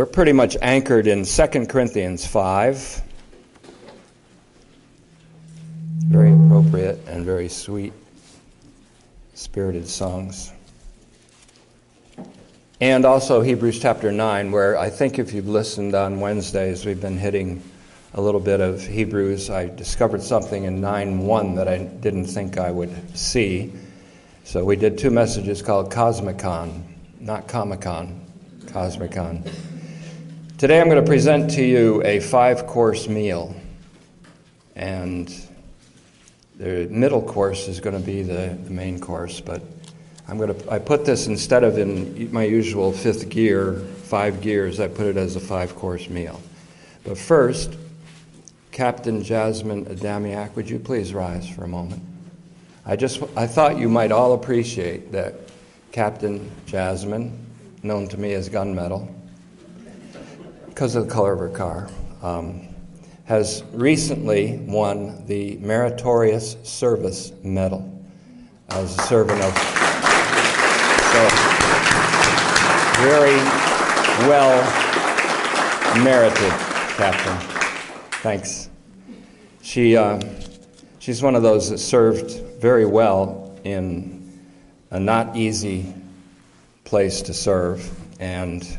We're pretty much anchored in 2 Corinthians 5. Very appropriate and very sweet, spirited songs. And also Hebrews chapter 9, where I think if you've listened on Wednesdays, we've been hitting a little bit of Hebrews. I discovered something in 9 1 that I didn't think I would see. So we did two messages called Cosmicon, not Comic Con, Cosmicon. Today I'm going to present to you a five course meal. And the middle course is going to be the, the, main course, but I'm going to I put this instead of in my usual fifth gear, five gears, I put it as a five course meal. But first, Captain Jasmine Adamiak, would you please rise for a moment? I just I thought you might all appreciate that Captain Jasmine, known to me as Gunmetal, because of the color of her car, um, has recently won the Meritorious Service Medal as a servant of. So, very well merited, Captain. Thanks. She, uh, she's one of those that served very well in a not easy place to serve, and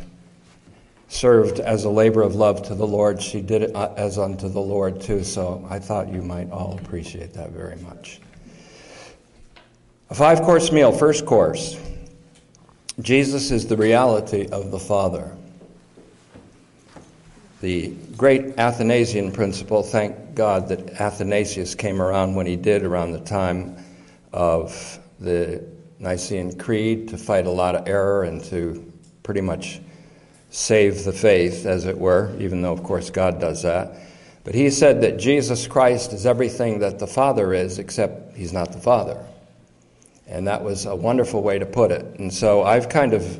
served as a labor of love to the Lord. She did it uh, as unto the Lord, too, so I thought you might all appreciate that very much. A five course meal, first course. Jesus is the reality of the Father. The great Athanasian principle, thank God that Athanasius came around when he did around the time of the Nicene Creed to fight a lot of error and to pretty much save the faith, as it were, even though, of course, God does that. But he said that Jesus Christ is everything that the Father is, except he's not the Father. And that was a wonderful way to put it. And so I've kind of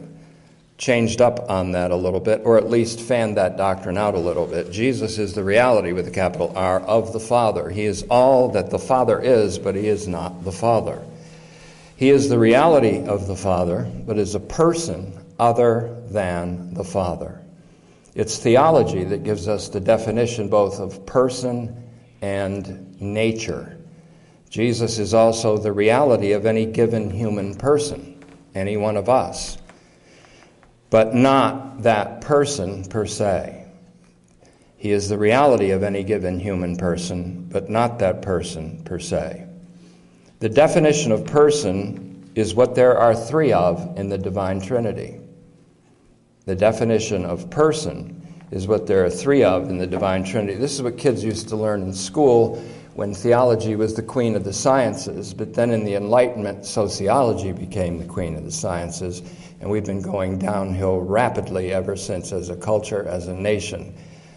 changed up on that a little bit, or at least fanned that doctrine out a little bit. Jesus is the reality with a capital R of the Father. He is all that the Father is, but he is not the Father. He is the reality of the Father, but is a person other than the Father. It's theology that gives us the definition both of person and nature. Jesus is also the reality of any given human person, any one of us, but not that person per se. He is the reality of any given human person, but not that person per se. The definition of person is what there are three of in the divine Trinity. The definition of person is what there are three of in the divine Trinity. This is what kids used to learn in school when theology was the queen of the sciences, but then in the Enlightenment, sociology became the queen of the sciences, and we've been going downhill rapidly ever since as a culture, as a nation,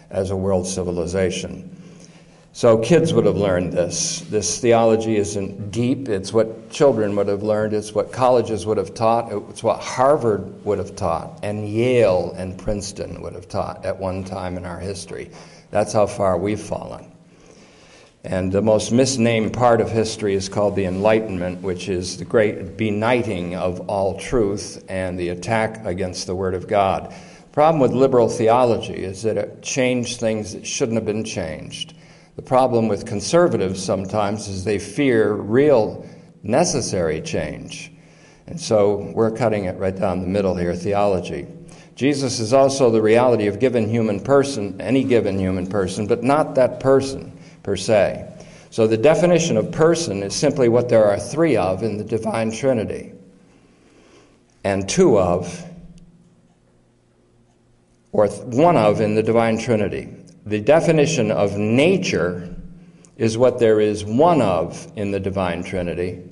as a world civilization. So kids would have learned this. This theology isn't deep. It's what children would have learned. It's what colleges would have taught. It's what Harvard would have taught, and Yale and Princeton would have taught at one time in our history. That's how far we've fallen. And the most misnamed part of history is called the Enlightenment, which is the great benighting of all truth and the attack against the Word of God. The problem with liberal theology is that it changed things that shouldn't have been changed. The problem with conservatives sometimes is they fear real necessary change. And so we're cutting it right down the middle here theology. Jesus is also the reality of given human person, any given human person, but not that person per se. So the definition of person is simply what there are three of in the divine Trinity, and two of, or one of in the divine Trinity. The definition of nature is what there is one of in the divine Trinity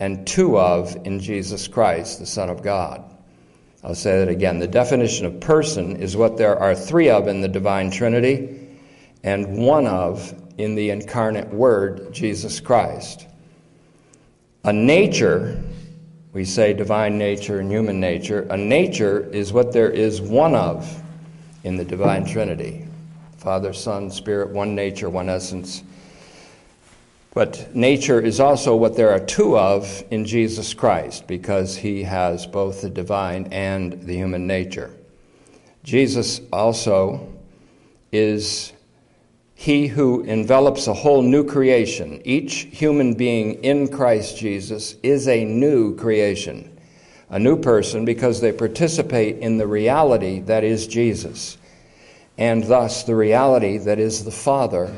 and two of in Jesus Christ, the Son of God. I'll say that again. The definition of person is what there are three of in the divine Trinity and one of in the incarnate Word, Jesus Christ. A nature, we say divine nature and human nature, a nature is what there is one of in the divine Trinity. Father, Son, Spirit, one nature, one essence. But nature is also what there are two of in Jesus Christ because he has both the divine and the human nature. Jesus also is he who envelops a whole new creation. Each human being in Christ Jesus is a new creation, a new person because they participate in the reality that is Jesus, and thus the reality that is the Father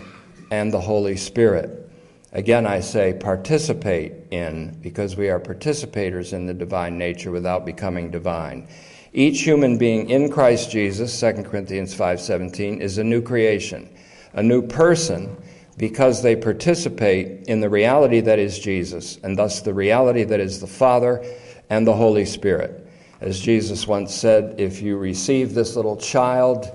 and the Holy Spirit. Again, I say participate in because we are participators in the divine nature without becoming divine. Each human being in Christ Jesus, 2 Corinthians 5:17, is a new creation, a new person because they participate in the reality that is Jesus and thus the reality that is the Father and the Holy Spirit. As Jesus once said, if you receive this little child,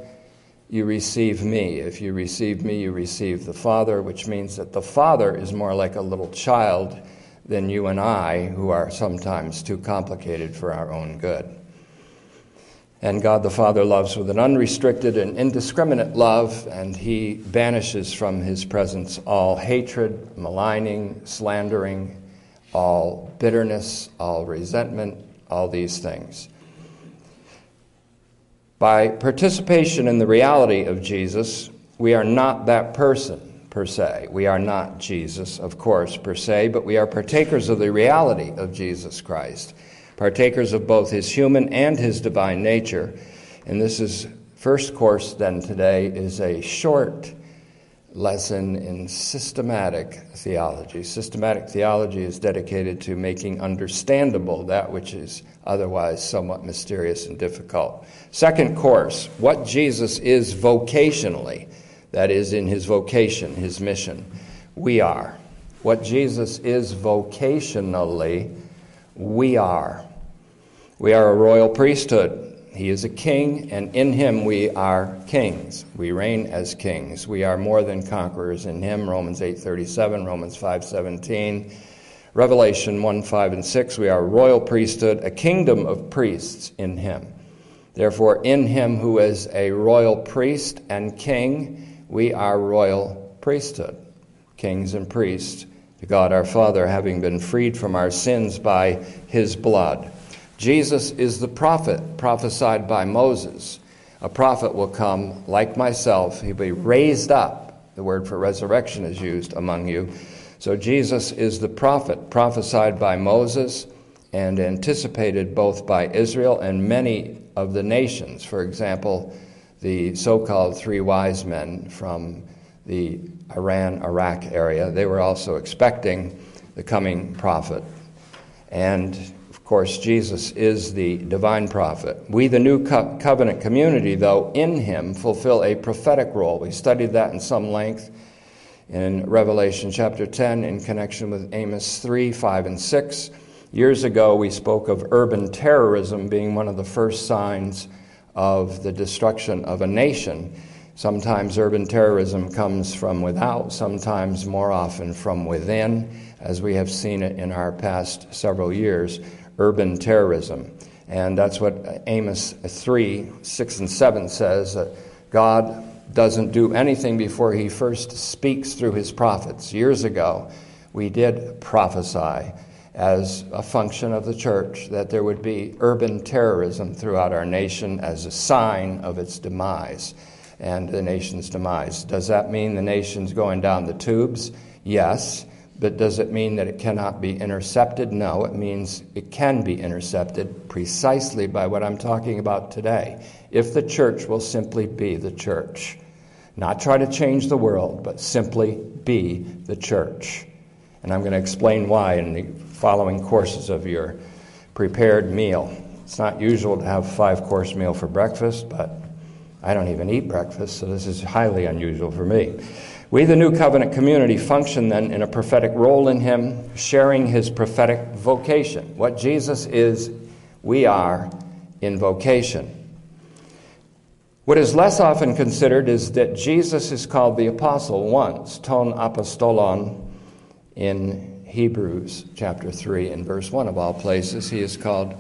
you receive me. If you receive me, you receive the Father, which means that the Father is more like a little child than you and I, who are sometimes too complicated for our own good. And God the Father loves with an unrestricted and indiscriminate love, and He banishes from His presence all hatred, maligning, slandering, all bitterness, all resentment, all these things. By participation in the reality of Jesus, we are not that person per se. We are not Jesus, of course, per se, but we are partakers of the reality of Jesus Christ partakers of both his human and his divine nature. And this is first course then today is a short lesson in systematic theology. Systematic theology is dedicated to making understandable that which is otherwise somewhat mysterious and difficult. Second course, what Jesus is vocationally, that is, in his vocation, his mission. We are. What Jesus is vocationally, we are. We are a royal priesthood. He is a king, and in him we are kings. We reign as kings. We are more than conquerors in him. Romans 8:37, Romans 5:17, Revelation 1, 5, and 6. We are a royal priesthood, a kingdom of priests in him. Therefore, in him who is a royal priest and king, we are royal priesthood, kings and priests to God our Father, having been freed from our sins by his blood. Jesus is the prophet prophesied by Moses. A prophet will come like myself, he'll be raised up. The word for resurrection is used among you. So Jesus is the prophet prophesied by Moses and anticipated both by Israel and many of the nations. For example, the so called three wise men from the Iran Iraq area, they were also expecting the coming prophet. And of course, Jesus is the divine prophet. We, the new co- covenant community, though, in him fulfill a prophetic role. We studied that in some length in Revelation chapter 10 in connection with Amos 3, 5, and 6. Years ago, we spoke of urban terrorism being one of the first signs of the destruction of a nation. Sometimes urban terrorism comes from without, sometimes more often from within, as we have seen it in our past several years urban terrorism. And that's what Amos 3 6 and 7 says that God doesn't do anything before he first speaks through his prophets. Years ago, we did prophesy as a function of the church that there would be urban terrorism throughout our nation as a sign of its demise and the nation's demise. Does that mean the nation's going down the tubes? Yes. But does it mean that it cannot be intercepted? No, it means it can be intercepted precisely by what I'm talking about today. If the church will simply be the church, not try to change the world, but simply be the church. And I'm going to explain why in the following courses of your prepared meal. It's not usual to have five course meal for breakfast, but I don't even eat breakfast, so this is highly unusual for me. We, the New Covenant community, function then in a prophetic role in Him, sharing His prophetic vocation. What Jesus is, we are in vocation. What is less often considered is that Jesus is called the apostle once, ton apostolon, in Hebrews chapter 3 and verse 1 of all places. He is called,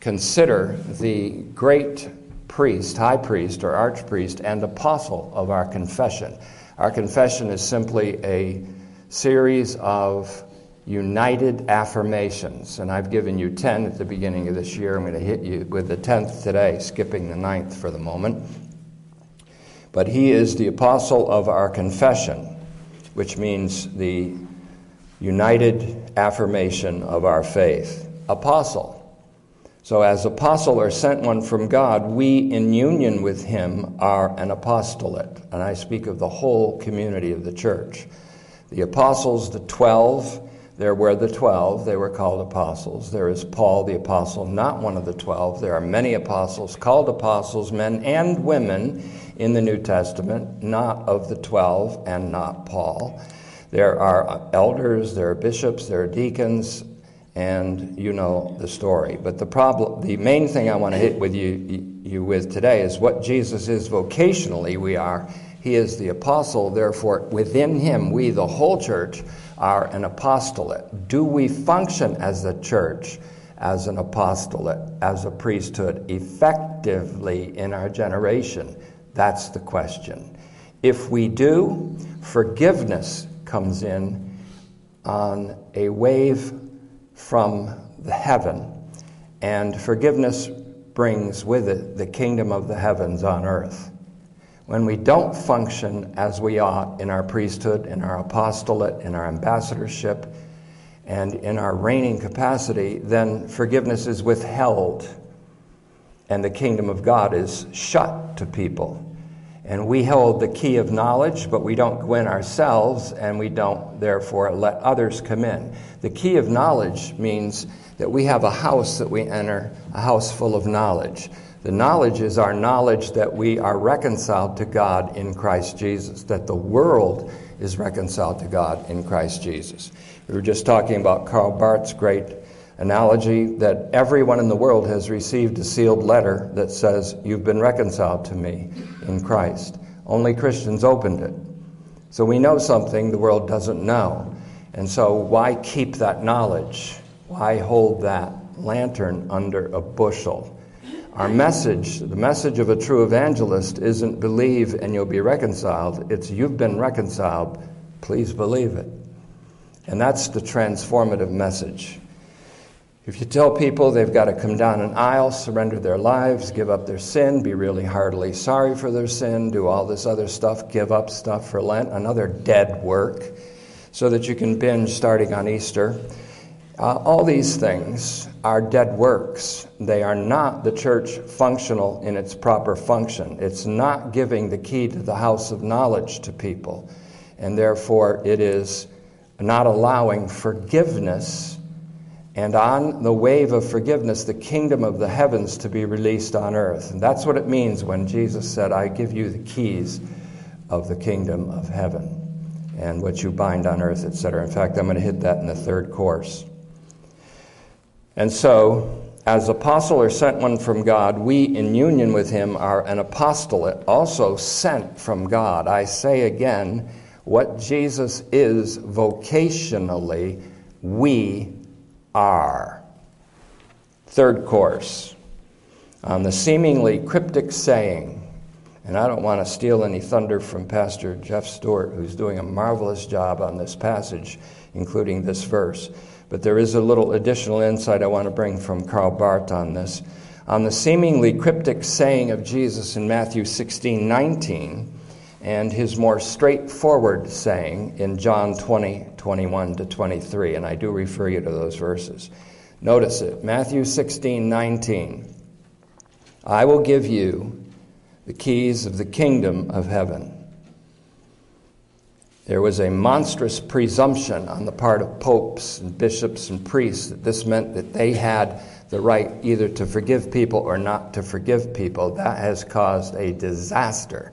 consider the great priest, high priest, or archpriest, and apostle of our confession. Our confession is simply a series of united affirmations. And I've given you 10 at the beginning of this year. I'm going to hit you with the 10th today, skipping the ninth for the moment. But he is the apostle of our confession, which means the united affirmation of our faith. Apostle. So, as apostle or sent one from God, we in union with him are an apostolate. And I speak of the whole community of the church. The apostles, the twelve, there were the twelve, they were called apostles. There is Paul the apostle, not one of the twelve. There are many apostles, called apostles, men and women in the New Testament, not of the twelve and not Paul. There are elders, there are bishops, there are deacons, and you know the story. But the problem, the main thing I want to hit with you, you with today is what Jesus is vocationally. We are. He is the apostle. Therefore, within him, we, the whole church, are an apostolate. Do we function as a church, as an apostolate, as a priesthood, effectively in our generation? That's the question. If we do, forgiveness comes in on a wave from the heaven, and forgiveness brings with it the kingdom of the heavens on earth. When we don't function as we ought in our priesthood, in our apostolate, in our ambassadorship, and in our reigning capacity, then forgiveness is withheld and the kingdom of God is shut to people. And we hold the key of knowledge, but we don't go in ourselves, and we don't, therefore, let others come in. The key of knowledge means that we have a house that we enter, a house full of knowledge. The knowledge is our knowledge that we are reconciled to God in Christ Jesus, that the world is reconciled to God in Christ Jesus. We were just talking about Karl Barth's great analogy that everyone in the world has received a sealed letter that says, You've been reconciled to me in Christ. Only Christians opened it. So we know something the world doesn't know. And so why keep that knowledge? Why hold that lantern under a bushel? Our message, the message of a true evangelist, isn't believe and you'll be reconciled. It's you've been reconciled. Please believe it. And that's the transformative message. If you tell people they've got to come down an aisle, surrender their lives, give up their sin, be really heartily sorry for their sin, do all this other stuff, give up stuff for Lent, another dead work, so that you can binge starting on Easter. Uh, all these things are dead works. They are not the church functional in its proper function. It's not giving the key to the house of knowledge to people. And therefore, it is not allowing forgiveness and on the wave of forgiveness, the kingdom of the heavens to be released on earth. And that's what it means when Jesus said, I give you the keys of the kingdom of heaven and what you bind on earth, etc. In fact, I'm going to hit that in the third course. And so, as apostle or sent one from God, we in union with him are an apostolate, also sent from God. I say again, what Jesus is vocationally, we are. Third course on the seemingly cryptic saying, and I don't want to steal any thunder from Pastor Jeff Stewart, who's doing a marvelous job on this passage, including this verse. But there is a little additional insight I want to bring from Karl Barth on this. On the seemingly cryptic saying of Jesus in Matthew 16 19, and his more straightforward saying in John 20, 21 to 23. And I do refer you to those verses. Notice it Matthew 16, 19. I will give you the keys of the kingdom of heaven. There was a monstrous presumption on the part of popes and bishops and priests that this meant that they had the right either to forgive people or not to forgive people. That has caused a disaster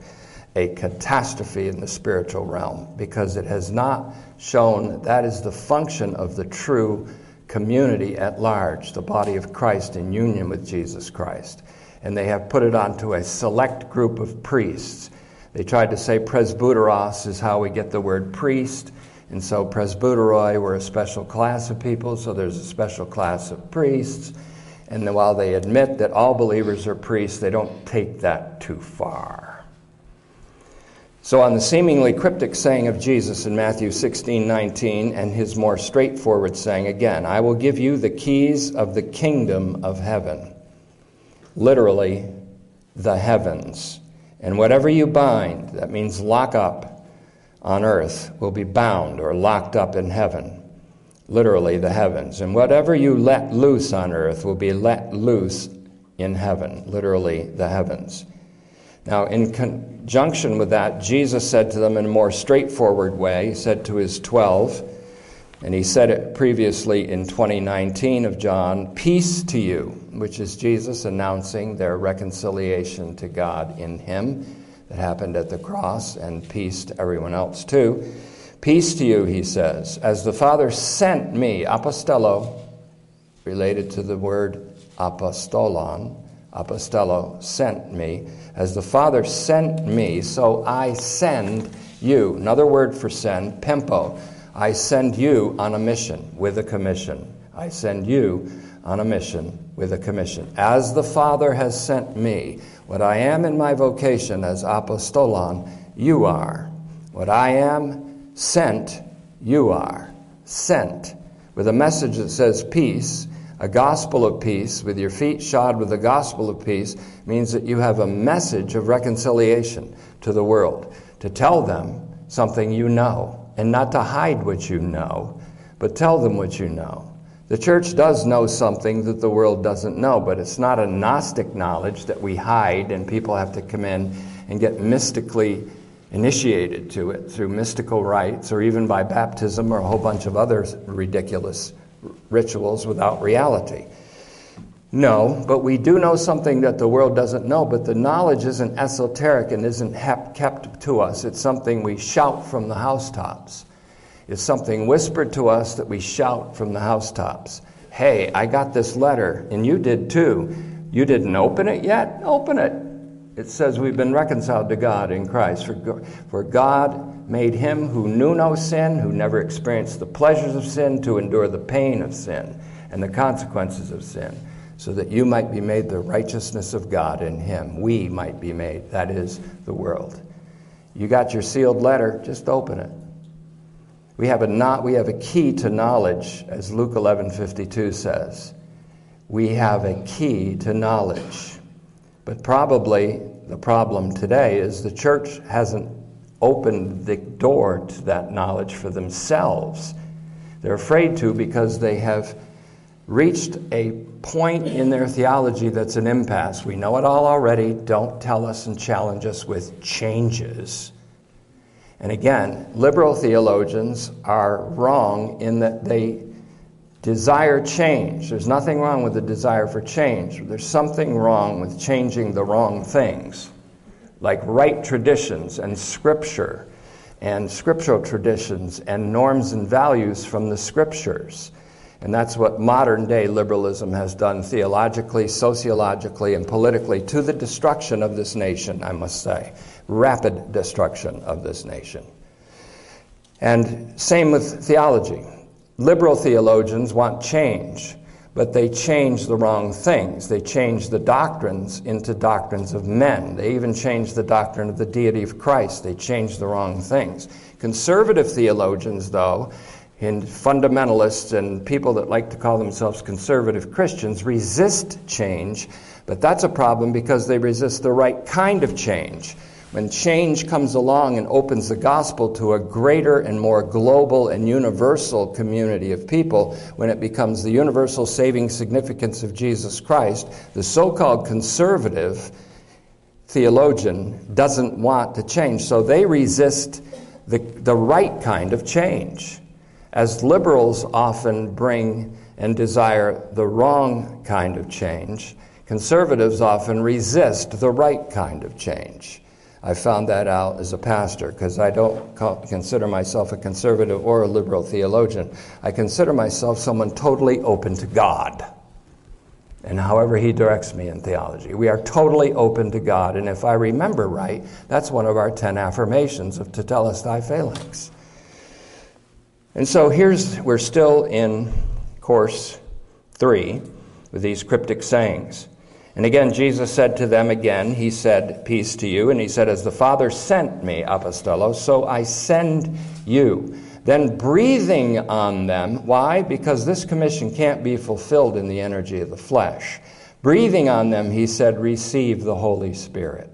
a catastrophe in the spiritual realm because it has not shown that, is the function of the true community at large, the body of Christ in union with Jesus Christ. And they have put it onto a select group of priests. They tried to say presbyteros is how we get the word priest. And so presbyteroi were a special class of people, so there's a special class of priests. And while they admit that all believers are priests, they don't take that too far. So, on the seemingly cryptic saying of Jesus in Matthew 16 19, and his more straightforward saying again, I will give you the keys of the kingdom of heaven. Literally, the heavens. And whatever you bind, that means lock up on earth, will be bound or locked up in heaven. Literally, the heavens. And whatever you let loose on earth will be let loose in heaven. Literally, the heavens. Now, in conjunction with that, Jesus said to them in a more straightforward way, He said to His 12, and He said it previously in 2019 of John, Peace to you, which is Jesus announcing their reconciliation to God in Him that happened at the cross, and peace to everyone else too. Peace to you, He says, as the Father sent me, apostello, related to the word apostolon, apostello, sent me as the Father sent me, so I send you. Another word for send, pempo. I send you on a mission with a commission. I send you on a mission with a commission. As the Father has sent me, what I am in my vocation as apostolon, you are. What I am sent, you are. Sent. With a message that says peace, a gospel of peace, with your feet shod with the gospel of peace, means that you have a message of reconciliation to the world, to tell them something you know, and not to hide what you know, but tell them what you know. The church does know something that the world doesn't know, but it's not a Gnostic knowledge that we hide and people have to come in and get mystically initiated to it through mystical rites or even by baptism or a whole bunch of other ridiculous rituals without reality. No, but we do know something that the world doesn't know, but the knowledge isn't esoteric and isn't kept to us. It's something we shout from the housetops. It's something whispered to us that we shout from the housetops. Hey, I got this letter, and you did too. You didn't open it yet? Open it. It says we've been reconciled to God in Christ. For, God made him who knew no sin, who never experienced the pleasures of sin, to endure the pain of sin and the consequences of sin, so that you might be made the righteousness of God in him. We might be made, that is, the world. You got your sealed letter, just open it. We have a, not, we have a key to knowledge, as Luke 11:52 says. We have a key to knowledge. But probably the problem today is the church hasn't opened the door to that knowledge for themselves. They're afraid to because they have reached a point in their theology that's an impasse. We know it all already. Don't tell us and challenge us with changes. And again, liberal theologians are wrong in that they desire change. There's nothing wrong with the desire for change. There's something wrong with changing the wrong things like right traditions and scripture and scriptural traditions and norms and values from the scriptures. And that's what modern day liberalism has done theologically, sociologically, and politically to the destruction of this nation, I must say. Rapid destruction of this nation. And same with theology. Liberal theologians want change but they change the wrong things. They change the doctrines into doctrines of men. They even change the doctrine of the deity of Christ. They change the wrong things. Conservative theologians, though, and fundamentalists and people that like to call themselves conservative Christians resist change, but that's a problem because they resist the right kind of change. When change comes along and opens the gospel to a greater and more global and universal community of people, when it becomes the universal saving significance of Jesus Christ, the so called conservative theologian doesn't want to change. So they resist the, the right kind of change. As liberals often bring and desire the wrong kind of change, conservatives often resist the right kind of change. I found that out as a pastor because I don't consider myself a conservative or a liberal theologian. I consider myself someone totally open to God and however He directs me in theology. We are totally open to God, and if I remember right, that's one of our ten affirmations of Tetelestai Phalanx. And so here's, we're still in course three with these cryptic sayings. And again, Jesus said to them again, He said, Peace to you. And He said, As the Father sent me, apostolos, so I send you. Then breathing on them, why? Because this commission can't be fulfilled in the energy of the flesh. Breathing on them, He said, Receive the Holy Spirit.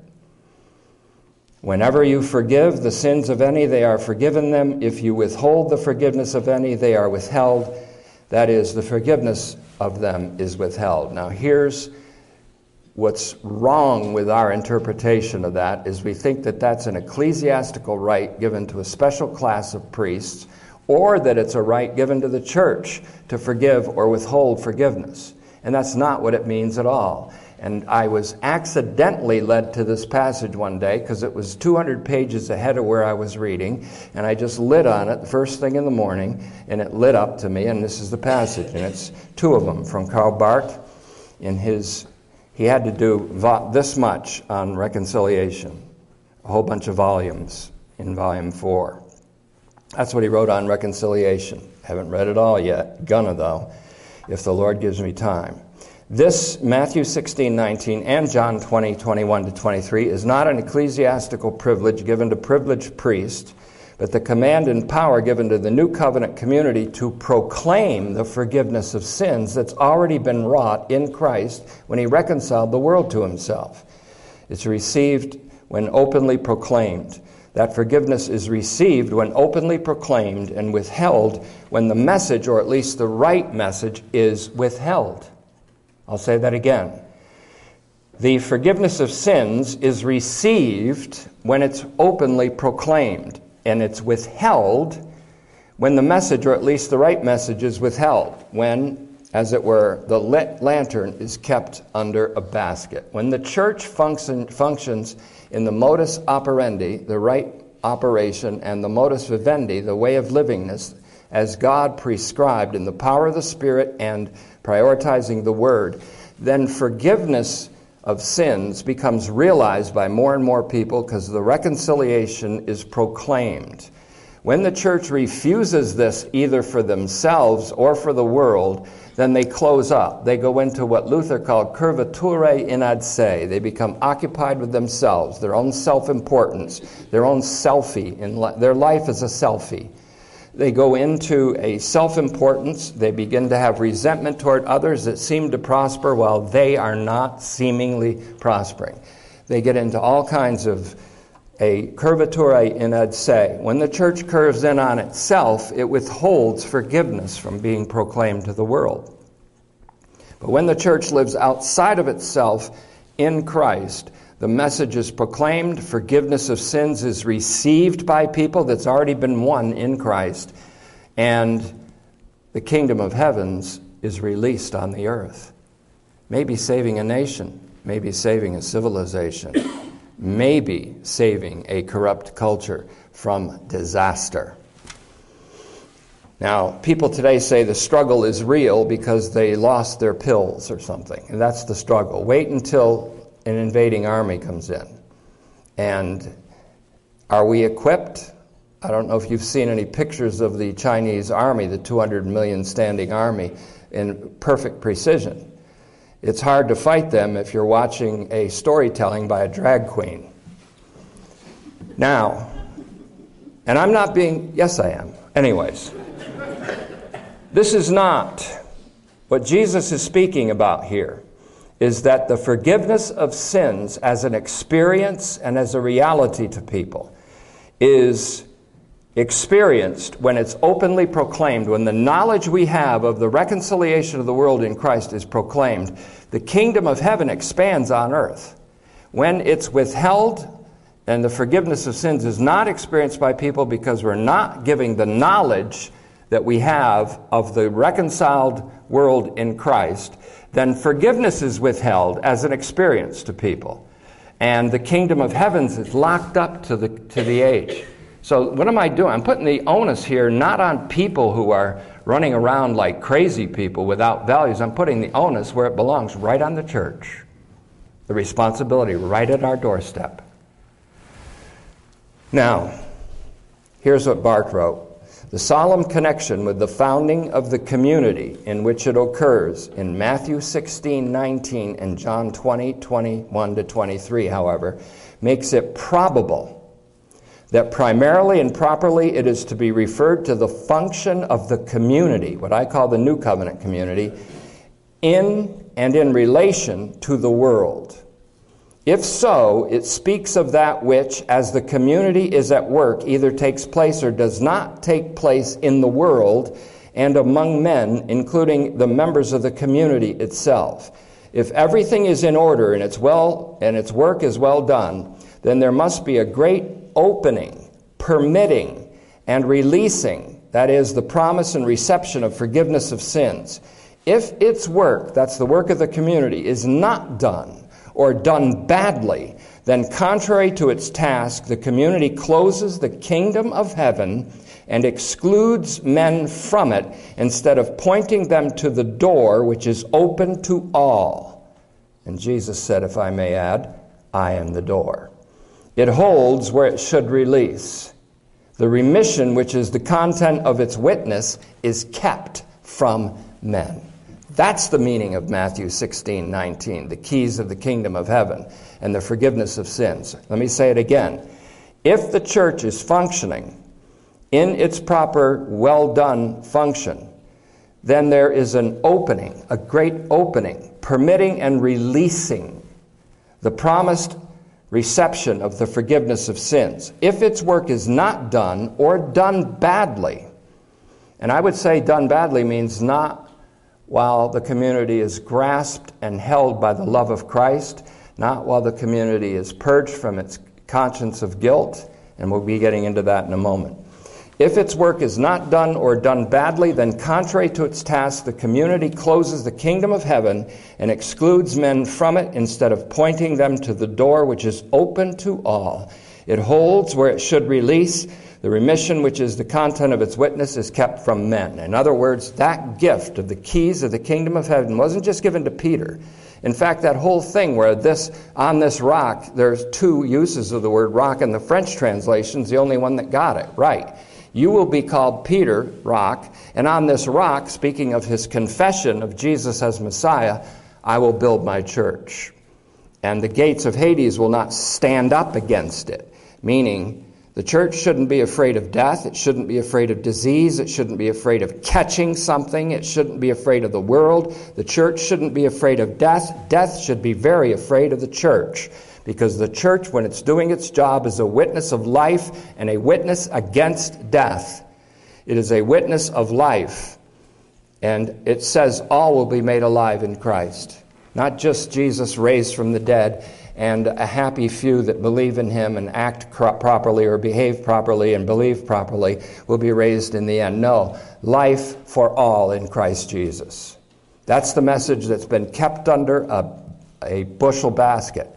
Whenever you forgive the sins of any, they are forgiven them. If you withhold the forgiveness of any, they are withheld. That is, the forgiveness of them is withheld. Now, here's what's wrong with our interpretation of that is we think that that's an ecclesiastical right given to a special class of priests or that it's a right given to the church to forgive or withhold forgiveness. And that's not what it means at all. And I was accidentally led to this passage one day because it was 200 pages ahead of where I was reading. And I just lit on it the first thing in the morning, and it lit up to me. And this is the passage. And it's two of them from Karl Barth in his, he had to do this much on reconciliation, a whole bunch of volumes in volume four. That's what he wrote on reconciliation. Haven't read it all yet. Gonna, though, if the Lord gives me time. This, Matthew 16, 19, and John 20, 21 to 23, is not an ecclesiastical privilege given to privileged priests, but the command and power given to the new covenant community to proclaim the forgiveness of sins that's already been wrought in Christ when he reconciled the world to himself. It's received when openly proclaimed. That forgiveness is received when openly proclaimed and withheld when the message, or at least the right message, is withheld. I'll say that again. The forgiveness of sins is received when it's openly proclaimed, and it's withheld when the message, or at least the right message, is withheld, when, as it were, the lit lantern is kept under a basket. When the church function, functions in the modus operandi, the right operation, and the modus vivendi, the way of livingness, as God prescribed in the power of the Spirit and prioritizing the Word, then forgiveness of sins becomes realized by more and more people because the reconciliation is proclaimed. When the church refuses this either for themselves or for the world, then they close up. They go into what Luther called curvature in ad se. They become occupied with themselves, their own self importance, their own selfie. In their life is a selfie. They go into a self importance. They begin to have resentment toward others that seem to prosper while they are not seemingly prospering. They get into all kinds of a curvature in ad se. When the church curves in on itself, it withholds forgiveness from being proclaimed to the world. But when the church lives outside of itself in Christ, the message is proclaimed, forgiveness of sins is received by people that's already been won in Christ, and the kingdom of heavens is released on the earth. Maybe saving a nation, maybe saving a civilization, maybe saving a corrupt culture from disaster. Now, people today say the struggle is real because they lost their pills or something, and that's the struggle. Wait until an invading army comes in. And are we equipped? I don't know if you've seen any pictures of the Chinese army, the 200 million standing army, in perfect precision. It's hard to fight them if you're watching a storytelling by a drag queen. Now, and I'm not being, yes, I am. Anyways, this is not what Jesus is speaking about here is that the forgiveness of sins as an experience and as a reality to people is experienced when it's openly proclaimed, when the knowledge we have of the reconciliation of the world in Christ is proclaimed, the kingdom of heaven expands on earth. When it's withheld and the forgiveness of sins is not experienced by people because we're not giving the knowledge that we have of the reconciled world in Christ, then forgiveness is withheld as an experience to people. And the kingdom of heavens is locked up to the, to the age. So, what am I doing? I'm putting the onus here not on people who are running around like crazy people without values. I'm putting the onus where it belongs, right on the church. The responsibility right at our doorstep. Now, here's what Barth wrote The solemn connection with the founding of the community in which it occurs in Matthew 16, 19, and John 20, 21 to 23, however, makes it probable that primarily and properly it is to be referred to the function of the community, what I call the New Covenant community, in and in relation to the world. If so, it speaks of that which, as the community is at work, either takes place or does not take place in the world and among men, including the members of the community itself. If everything is in order and it's well and its work is well done, then there must be a great opening, permitting, and releasing, that is, the promise and reception of forgiveness of sins. If its work, that's the work of the community, is not done or done badly, then contrary to its task, the community closes the kingdom of heaven and excludes men from it instead of pointing them to the door which is open to all. And Jesus said, if I may add, I am the door. It holds where it should release. The remission, which is the content of its witness, is kept from men. That's the meaning of Matthew 16, 19, the keys of the kingdom of heaven and the forgiveness of sins. Let me say it again. If the church is functioning in its proper, well done function, then there is an opening, a great opening, permitting and releasing the promised reception of the forgiveness of sins. If its work is not done or done badly, and I would say done badly means not while the community is grasped and held by the love of Christ, not while the community is purged from its conscience of guilt, and we'll be getting into that in a moment. If its work is not done or done badly, then contrary to its task, the community closes the kingdom of heaven and excludes men from it instead of pointing them to the door which is open to all. It holds where it should release. The remission, which is the content of its witness, is kept from men. In other words, that gift of the keys of the kingdom of heaven wasn't just given to Peter. In fact, that whole thing where this on this rock, there's two uses of the word rock in the French translation's the only one that got it right. You will be called Peter, rock, and on this rock, speaking of his confession of Jesus as Messiah, I will build my church. And the gates of Hades will not stand up against it, meaning the church shouldn't be afraid of death. It shouldn't be afraid of disease. It shouldn't be afraid of catching something. It shouldn't be afraid of the world. The church shouldn't be afraid of death. Death should be very afraid of the church because the church, when it's doing its job, is a witness of life and a witness against death. It is a witness of life. And it says all will be made alive in Christ. Not just Jesus raised from the dead and a happy few that believe in him and act properly or behave properly and believe properly will be raised in the end. No, life for all in Christ Jesus. That's the message that's been kept under a, a bushel basket.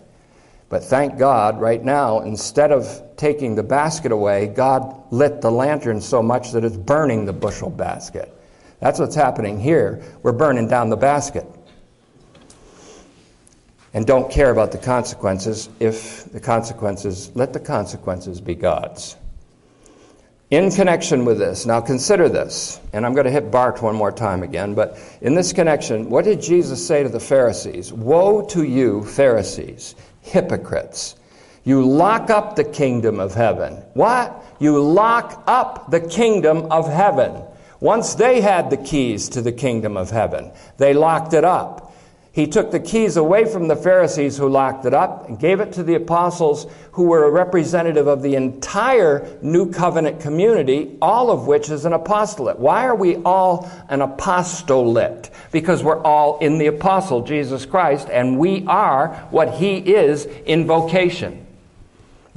But thank God, right now, instead of taking the basket away, God lit the lantern so much that it's burning the bushel basket. That's what's happening here. We're burning down the basket. And don't care about the consequences if the consequences, let the consequences be God's. In connection with this, now consider this, and I'm going to hit Barth one more time again, but in this connection, what did Jesus say to the Pharisees? Woe to you, Pharisees! hypocrites. You lock up the kingdom of heaven. What? You lock up the kingdom of heaven. Once they had the keys to the kingdom of heaven, they locked it up. He took the keys away from the Pharisees who locked it up and gave it to the apostles who were a representative of the entire New Covenant community, all of which is an apostolate. Why are we all an apostolate? Because we're all in the apostle, Jesus Christ, and we are what he is in vocation.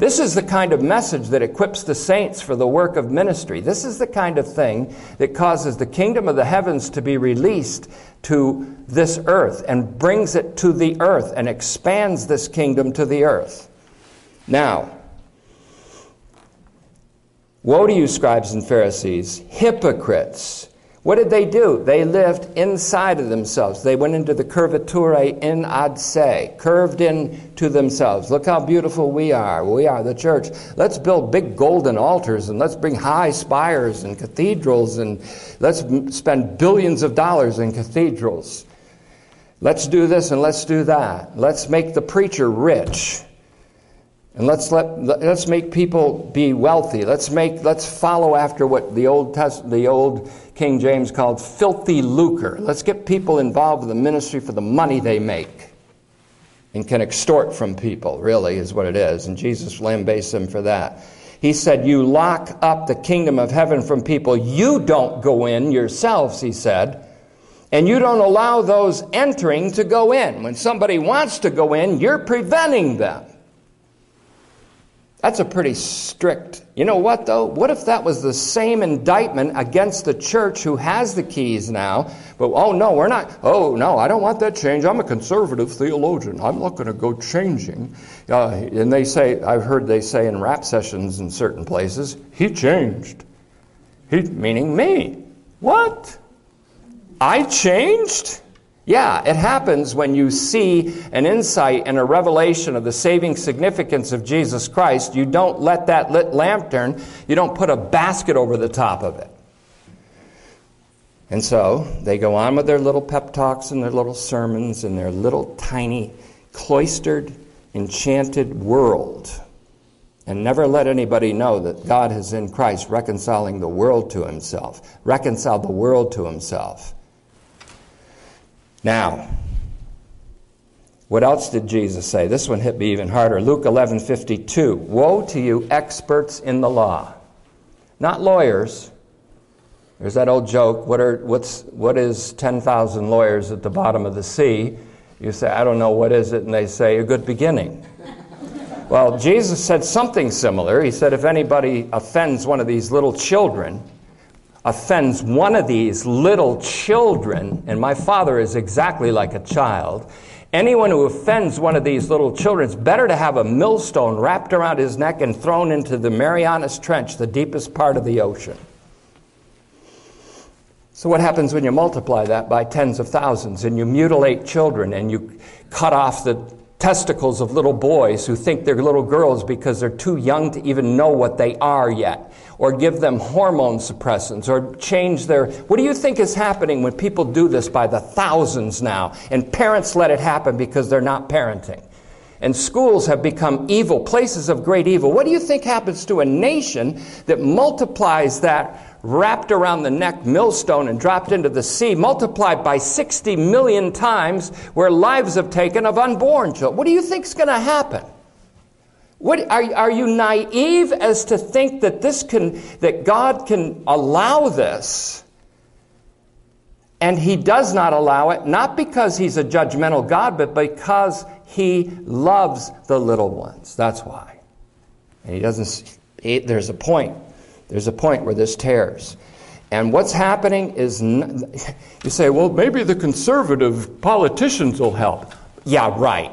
This is the kind of message that equips the saints for the work of ministry. This is the kind of thing that causes the kingdom of the heavens to be released to this earth and brings it to the earth and expands this kingdom to the earth. Now, woe to you, scribes and Pharisees, hypocrites! What did they do? They lived inside of themselves. They went into the curvature in ad se, curved in to themselves. Look how beautiful we are. We are the church. Let's build big golden altars and let's bring high spires and cathedrals and let's spend billions of dollars in cathedrals. Let's do this and let's do that. Let's make the preacher rich. And let's let let's make people be wealthy. Let's make let's follow after what the old Test, the old King James called filthy lucre. Let's get people involved in the ministry for the money they make and can extort from people. Really is what it is, and Jesus lambastes them for that. He said, "You lock up the kingdom of heaven from people. You don't go in yourselves," he said. And you don't allow those entering to go in. When somebody wants to go in, you're preventing them. That's a pretty strict. You know what, though? What if that was the same indictment against the church who has the keys now? But, oh, no, we're not. Oh, no, I don't want that change. I'm a conservative theologian. I'm not going to go changing. Uh, and they say, I've heard they say in rap sessions in certain places, he changed. He, meaning me. What? I changed? Yeah, it happens when you see an insight and a revelation of the saving significance of Jesus Christ. You don't let that lit lantern, you don't put a basket over the top of it. And so they go on with their little pep talks and their little sermons and their little tiny, cloistered, enchanted world. And never let anybody know that God is in Christ reconciling the world to himself, reconciled the world to himself. Now, what else did Jesus say? This one hit me even harder. Luke 11 52. Woe to you, experts in the law. Not lawyers. There's that old joke what, are, what's, what is 10,000 lawyers at the bottom of the sea? You say, I don't know, what is it? And they say, a good beginning. well, Jesus said something similar. He said, if anybody offends one of these little children, offends one of these little children, and my father is exactly like a child, anyone who offends one of these little children, it's better to have a millstone wrapped around his neck and thrown into the Marianas Trench, the deepest part of the ocean. So, what happens when you multiply that by tens of thousands and you mutilate children and you cut off the testicles of little boys who think they're little girls because they're too young to even know what they are yet, or give them hormone suppressants, or change their. What do you think is happening when people do this by the thousands now, and parents let it happen because they're not parenting? And schools have become evil, places of great evil. What do you think happens to a nation that multiplies that wrapped around the neck millstone and dropped into the sea, multiplied by 60 million times, where lives have taken of unborn children. What do you think is going to happen? What, are, are you naive as to think that this can, that God can allow this? And he does not allow it, not because he's a judgmental God, but because he loves the little ones. That's why. And he doesn't, he, there's a point there's a point where this tears. And what's happening is, you say, well, maybe the conservative politicians will help. Yeah, right.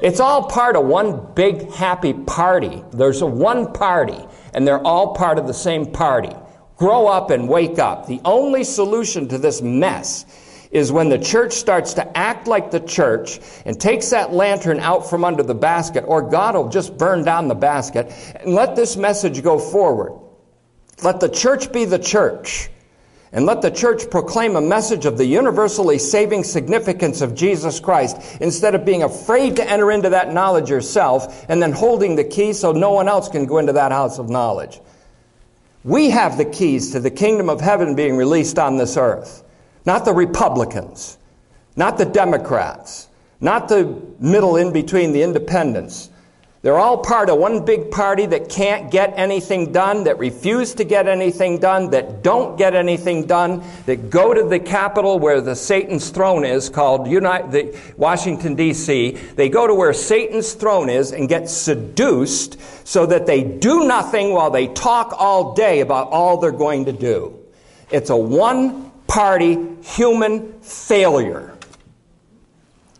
It's all part of one big happy party. There's a one party, and they're all part of the same party. Grow up and wake up. The only solution to this mess is when the church starts to act like the church and takes that lantern out from under the basket, or God will just burn down the basket and let this message go forward. Let the church be the church. And let the church proclaim a message of the universally saving significance of Jesus Christ instead of being afraid to enter into that knowledge yourself and then holding the key so no one else can go into that house of knowledge. We have the keys to the kingdom of heaven being released on this earth. Not the Republicans, not the Democrats, not the middle in between, the independents. They're all part of one big party that can't get anything done, that refuse to get anything done, that don't get anything done, that go to the capital where the Satan's throne is, called United, the Washington D.C. They go to where Satan's throne is and get seduced so that they do nothing while they talk all day about all they're going to do. It's a one party human failure.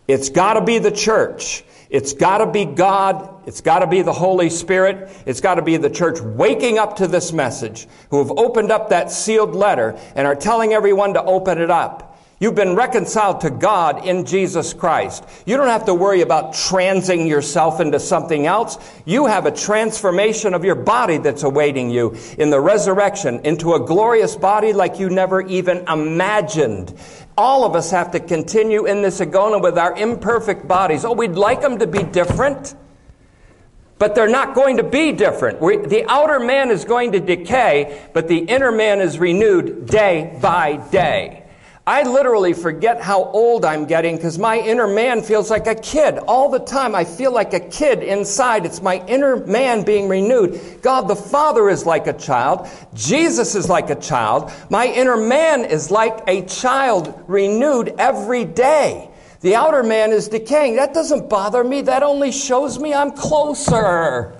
It's got to be the church. It's got to be God It's got to be the Holy Spirit. It's got to be the church waking up to this message, who have opened up that sealed letter and are telling everyone to open it up. You've been reconciled to God in Jesus Christ. You don't have to worry about transing yourself into something else. You have a transformation of your body that's awaiting you in the resurrection into a glorious body like you never even imagined. All of us have to continue in this agona with our imperfect bodies. Oh, we'd like them to be different. But they're not going to be different. We, the outer man is going to decay, but the inner man is renewed day by day. I literally forget how old I'm getting because my inner man feels like a kid. All the time I feel like a kid inside. It's my inner man being renewed. God the Father is like a child. Jesus is like a child. My inner man is like a child renewed every day. The outer man is decaying. That doesn't bother me. That only shows me I'm closer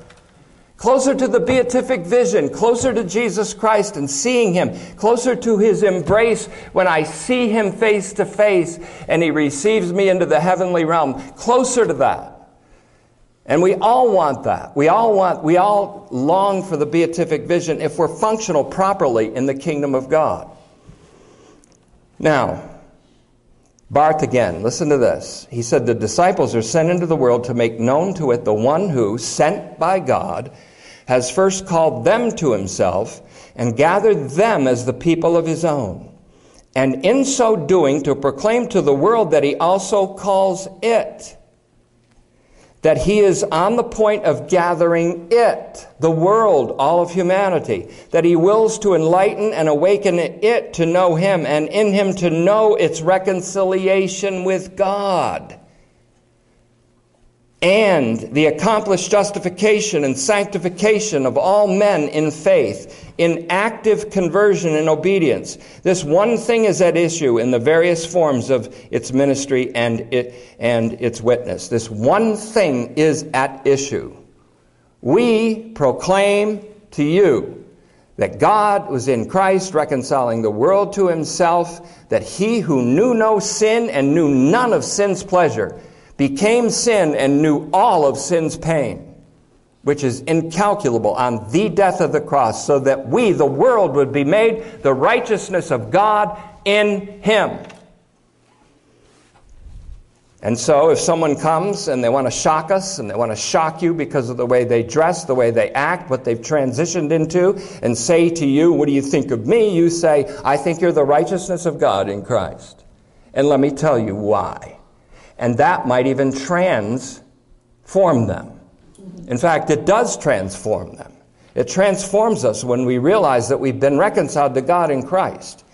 closer to the beatific vision, closer to Jesus Christ and seeing Him, closer to His embrace when I see Him face to face and He receives me into the heavenly realm, closer to that. And we all want that. We all want, we all long for the beatific vision if we're functional properly in the kingdom of God. Now, Barth again, listen to this. He said, The disciples are sent into the world to make known to it the one who, sent by God, has first called them to himself and gathered them as the people of his own. And in so doing, to proclaim to the world that he also calls it that he is on the point of gathering it, the world, all of humanity, that he wills to enlighten and awaken it to know him, and in him to know its reconciliation with God. And the accomplished justification and sanctification of all men in faith, in active conversion and obedience. This one thing is at issue in the various forms of its ministry and, it, and its witness. This one thing is at issue. We proclaim to you that God was in Christ reconciling the world to himself, that he who knew no sin and knew none of sin's pleasure, became sin and knew all of sin's pain, which is incalculable on the death of the cross, so that we, the world, would be made the righteousness of God in him. And so, if someone comes and they want to shock us and they want to shock you because of the way they dress, the way they act, what they've transitioned into, and say to you, What do you think of me? You say, I think you're the righteousness of God in Christ. And let me tell you why and that might even transform them. In fact, it does transform them. It transforms us when we realize that we've been reconciled to God in Christ.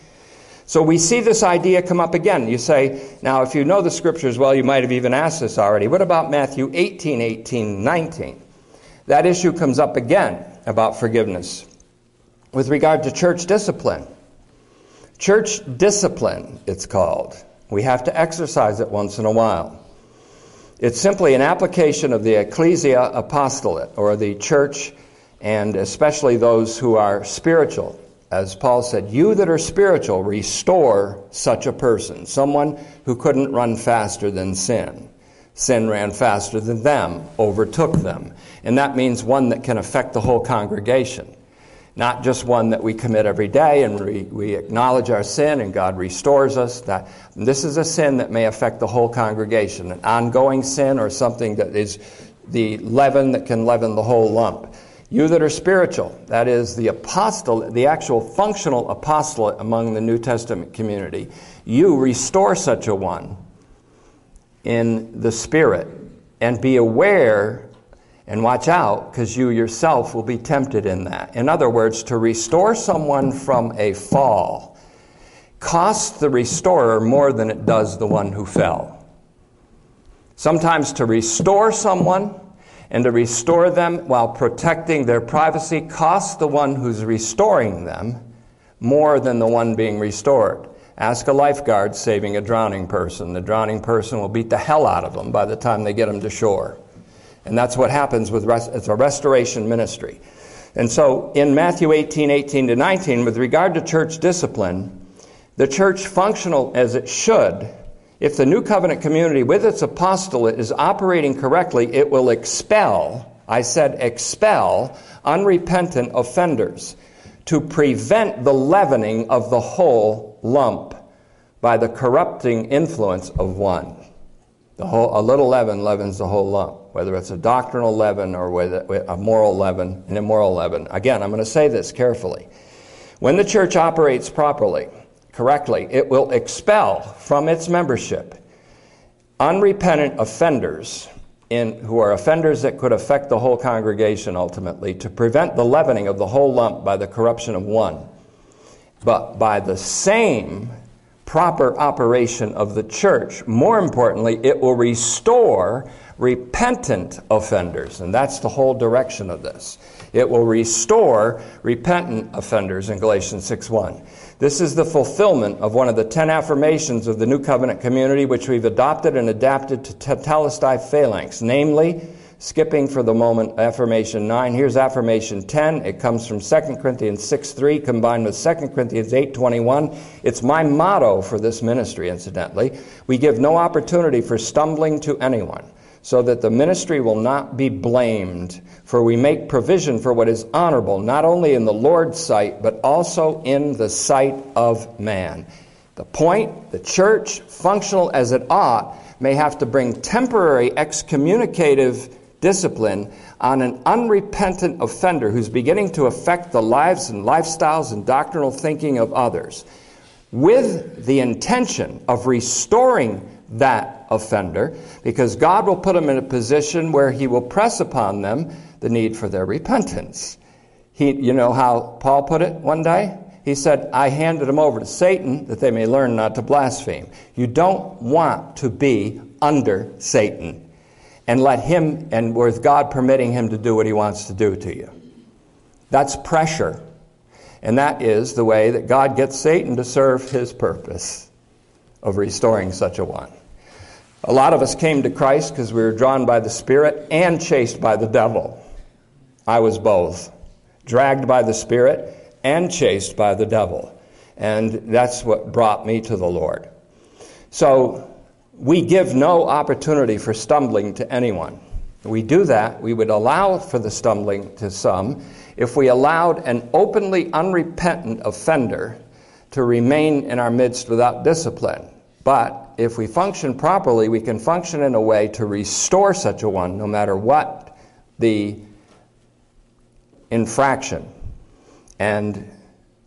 So we see this idea come up again. You say, now, if you know the scriptures well, you might have even asked this already. What about Matthew 18, 18, 19? That issue comes up again about forgiveness with regard to church discipline. Church discipline, it's called. We have to exercise it once in a while. It's simply an application of the ecclesia apostolate, or the church, and especially those who are spiritual. As Paul said, you that are spiritual, restore such a person, someone who couldn't run faster than sin. Sin ran faster than them, overtook them. And that means one that can affect the whole congregation not just one that we commit every day and we, we acknowledge our sin and God restores us. That this is a sin that may affect the whole congregation, an ongoing sin or something that is the leaven that can leaven the whole lump. You that are spiritual, that is the apostle, the actual functional apostolate among the New Testament community, you restore such a one in the spirit and be aware and watch out, because you yourself will be tempted in that. In other words, to restore someone from a fall costs the restorer more than it does the one who fell. Sometimes to restore someone and to restore them while protecting their privacy costs the one who's restoring them more than the one being restored. Ask a lifeguard saving a drowning person. The drowning person will beat the hell out of them by the time they get them to shore. And that's what happens with rest, it's a restoration ministry. And so in Matthew 18, 18 to 19, with regard to church discipline, the church functional as it should If the New Covenant community with its apostolate is operating correctly, it will expel, I said expel, unrepentant offenders to prevent the leavening of the whole lump by the corrupting influence of one. The whole, a little leaven leavens the whole lump, whether it's a doctrinal leaven or whether a moral leaven, an immoral leaven. Again, I'm going to say this carefully. When the church operates properly, correctly, it will expel from its membership unrepentant offenders in, who are offenders that could affect the whole congregation ultimately to prevent the leavening of the whole lump by the corruption of one. But by the same proper operation of the church. More importantly, it will restore repentant offenders. And that's the whole direction of this. It will restore repentant offenders in Galatians 6 1. This is the fulfillment of one of the ten affirmations of the New Covenant community, which we've adopted and adapted to Tetelestai phalanx, namely, Skipping for the moment, affirmation 9. Here's affirmation 10. It comes from 2 Corinthians 6 3 combined with 2 Corinthians eight twenty one. It's my motto for this ministry, incidentally. We give no opportunity for stumbling to anyone, so that the ministry will not be blamed. For we make provision for what is honorable, not only in the Lord's sight, but also in the sight of man. The point, the church, functional as it ought, may have to bring temporary excommunicative discipline on an unrepentant offender who's beginning to affect the lives and lifestyles and doctrinal thinking of others with the intention of restoring that offender because God will put them in a position where he will press upon them the need for their repentance. He, you know how Paul put it one day? He said, I handed them over to Satan that they may learn not to blaspheme. You don't want to be under Satan and let him, and with God permitting him to do what he wants to do to you. That's pressure. And that is the way that God gets Satan to serve his purpose of restoring such a one. A lot of us came to Christ because we were drawn by the Spirit and chased by the devil. I was both. Dragged by the Spirit and chased by the devil. And that's what brought me to the Lord. So we give no opportunity for stumbling to anyone. We do that, we would allow for the stumbling to some if we allowed an openly unrepentant offender to remain in our midst without discipline. But if we function properly, we can function in a way to restore such a one, no matter what the infraction. And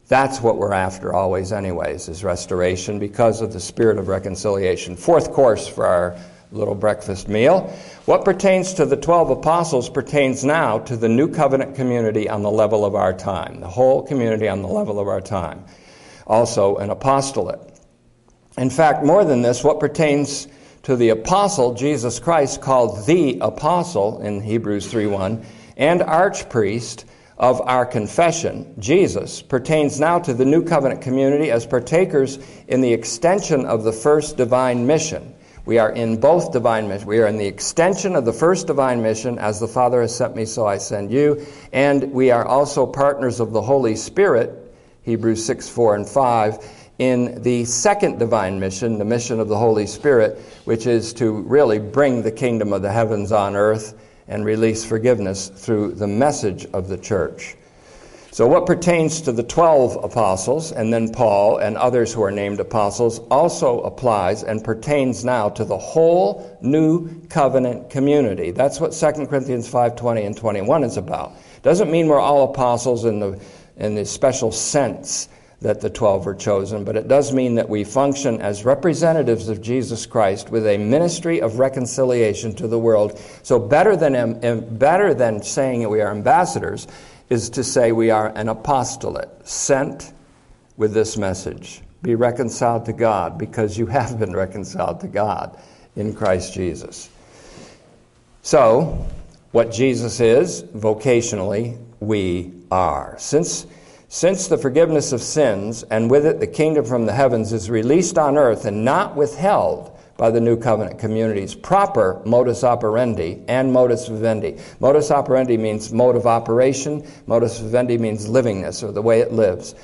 that's what we're after always, anyways, is restoration because of the spirit of reconciliation. Fourth course for our little breakfast meal. What pertains to the 12 apostles pertains now to the new covenant community on the level of our time, the whole community on the level of our time. Also, an apostolate. In fact, more than this, what pertains to the apostle, Jesus Christ, called the apostle in Hebrews 3 1, and archpriest, of our confession, Jesus, pertains now to the new covenant community as partakers in the extension of the first divine mission. We are in both divine missions. We are in the extension of the first divine mission, as the Father has sent me, so I send you. And we are also partners of the Holy Spirit, Hebrews 6, 4, and 5, in the second divine mission, the mission of the Holy Spirit, which is to really bring the kingdom of the heavens on earth and release forgiveness through the message of the church. So, what pertains to the 12 apostles, and then Paul and others who are named apostles, also applies and pertains now to the whole new covenant community. That's what 2 Corinthians 5:20 and 21 is about. Doesn't mean we're all apostles in the, in the special sense that the 12 were chosen, but it does mean that we function as representatives of Jesus Christ with a ministry of reconciliation to the world. So better than, better than saying we are ambassadors is to say we are an apostolate sent with this message. Be reconciled to God because you have been reconciled to God in Christ Jesus. So, what Jesus is, vocationally, we are. Since since the forgiveness of sins, and with it the kingdom from the heavens, is released on earth and not withheld by the new covenant community's proper modus operandi and modus vivendi. Modus operandi means mode of operation, modus vivendi means livingness or the way it lives.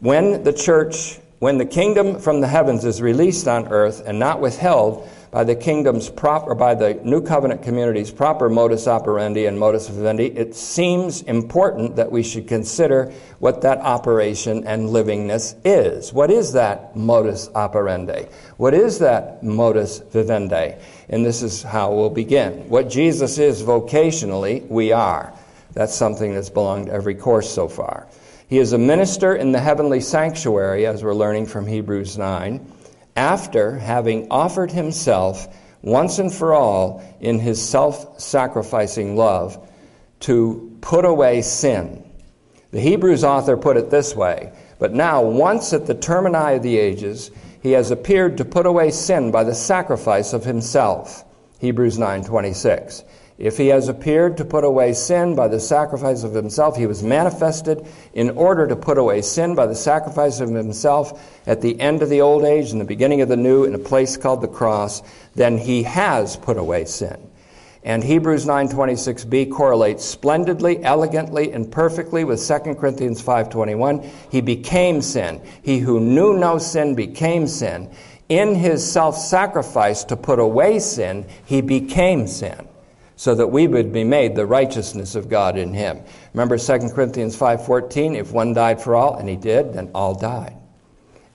When the church when the kingdom from the heavens is released on earth and not withheld by the kingdom's proper, by the new covenant community's proper modus operandi and modus vivendi, it seems important that we should consider what that operation and livingness is. What is that modus operandi? What is that modus vivendi? And this is how we'll begin. What Jesus is vocationally, we are. That's something that's belonged to every course so far. He is a minister in the heavenly sanctuary, as we're learning from Hebrews 9 after having offered himself once and for all in his self sacrificing love to put away sin. The Hebrews author put it this way But now, once at the termini of the ages, he has appeared to put away sin by the sacrifice of himself. Hebrews 9:26. If he has appeared to put away sin by the sacrifice of himself, he was manifested in order to put away sin by the sacrifice of himself at the end of the old age and the beginning of the new in a place called the cross, then he has put away sin. And Hebrews 9:26b correlates splendidly, elegantly, and perfectly with 2 Corinthians 5:21. He became sin. He who knew no sin became sin. In his self-sacrifice to put away sin, he became sin so that we would be made the righteousness of God in him. Remember 2 Corinthians 5:14, if one died for all and he did, then all died.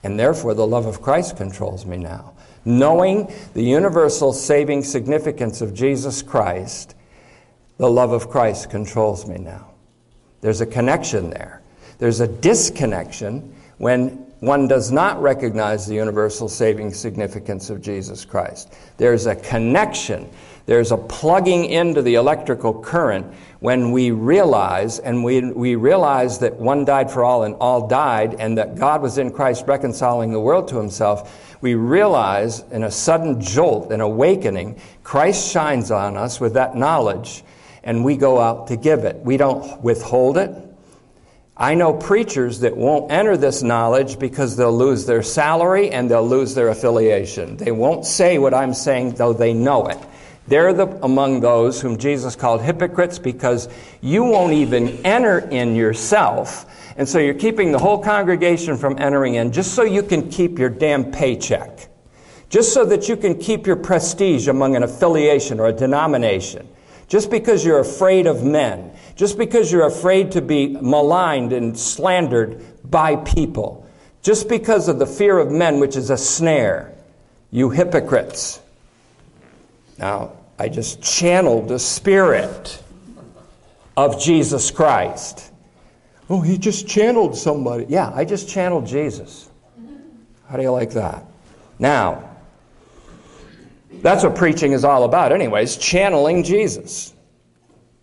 And therefore the love of Christ controls me now. Knowing the universal saving significance of Jesus Christ, the love of Christ controls me now. There's a connection there. There's a disconnection when one does not recognize the universal saving significance of Jesus Christ. There's a connection there's a plugging into the electrical current when we realize, and we, we realize that one died for all and all died, and that God was in Christ reconciling the world to himself. We realize in a sudden jolt, an awakening, Christ shines on us with that knowledge, and we go out to give it. We don't withhold it. I know preachers that won't enter this knowledge because they'll lose their salary and they'll lose their affiliation. They won't say what I'm saying, though they know it. They're the, among those whom Jesus called hypocrites because you won't even enter in yourself. And so you're keeping the whole congregation from entering in just so you can keep your damn paycheck. Just so that you can keep your prestige among an affiliation or a denomination. Just because you're afraid of men. Just because you're afraid to be maligned and slandered by people. Just because of the fear of men, which is a snare. You hypocrites. Now, I just channeled the Spirit of Jesus Christ. Oh, he just channeled somebody. Yeah, I just channeled Jesus. How do you like that? Now, that's what preaching is all about, anyways, channeling Jesus.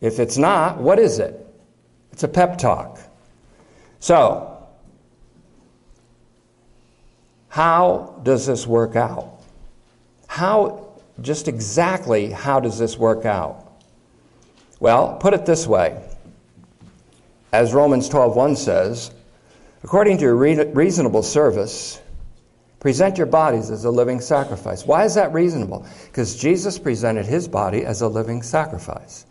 If it's not, what is it? It's a pep talk. So, how does this work out? How just exactly how does this work out? Well, put it this way. As Romans 12:1 says, according to your reasonable service, present your bodies as a living sacrifice. Why is that reasonable? Because Jesus presented his body as a living sacrifice.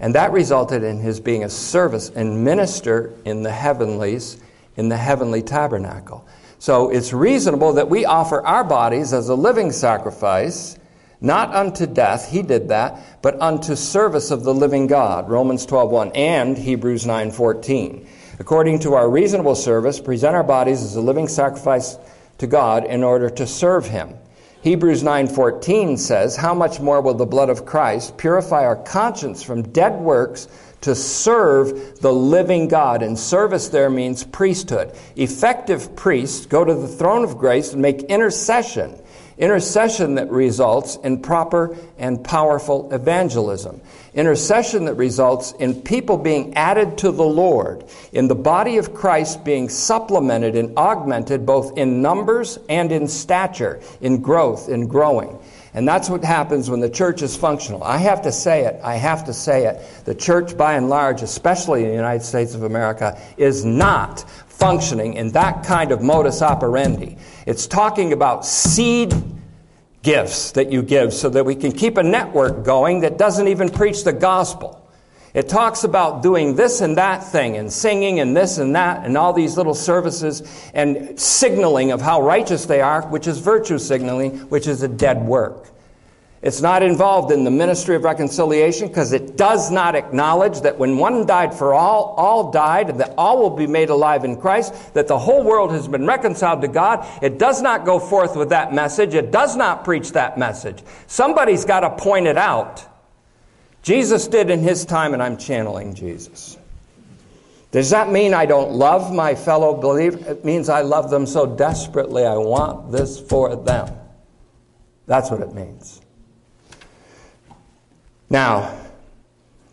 And that resulted in his being a service and minister in the heavenlies, in the heavenly tabernacle. So it's reasonable that we offer our bodies as a living sacrifice not unto death, he did that, but unto service of the living God, Romans 12:1 and Hebrews 9:14. According to our reasonable service, present our bodies as a living sacrifice to God in order to serve him. Hebrews 9:14 says, "How much more will the blood of Christ purify our conscience from dead works to serve the living God?" And service there means priesthood. Effective priests go to the throne of grace and make intercession Intercession that results in proper and powerful evangelism. Intercession that results in people being added to the Lord, in the body of Christ being supplemented and augmented both in numbers and in stature, in growth, in growing. And that's what happens when the church is functional. I have to say it. I have to say it. The church, by and large, especially in the United States of America, is not functioning in that kind of modus operandi. It's talking about seed gifts that you give so that we can keep a network going that doesn't even preach the gospel. It talks about doing this and that thing and singing and this and that and all these little services and signaling of how righteous they are, which is virtue signaling, which is a dead work. It's not involved in the ministry of reconciliation because it does not acknowledge that when one died for all, all died, and that all will be made alive in Christ, that the whole world has been reconciled to God. It does not go forth with that message. It does not preach that message. Somebody's got to point it out. Jesus did in his time, and I'm channeling Jesus. Does that mean I don't love my fellow believers? It means I love them so desperately I want this for them. That's what it means. Now,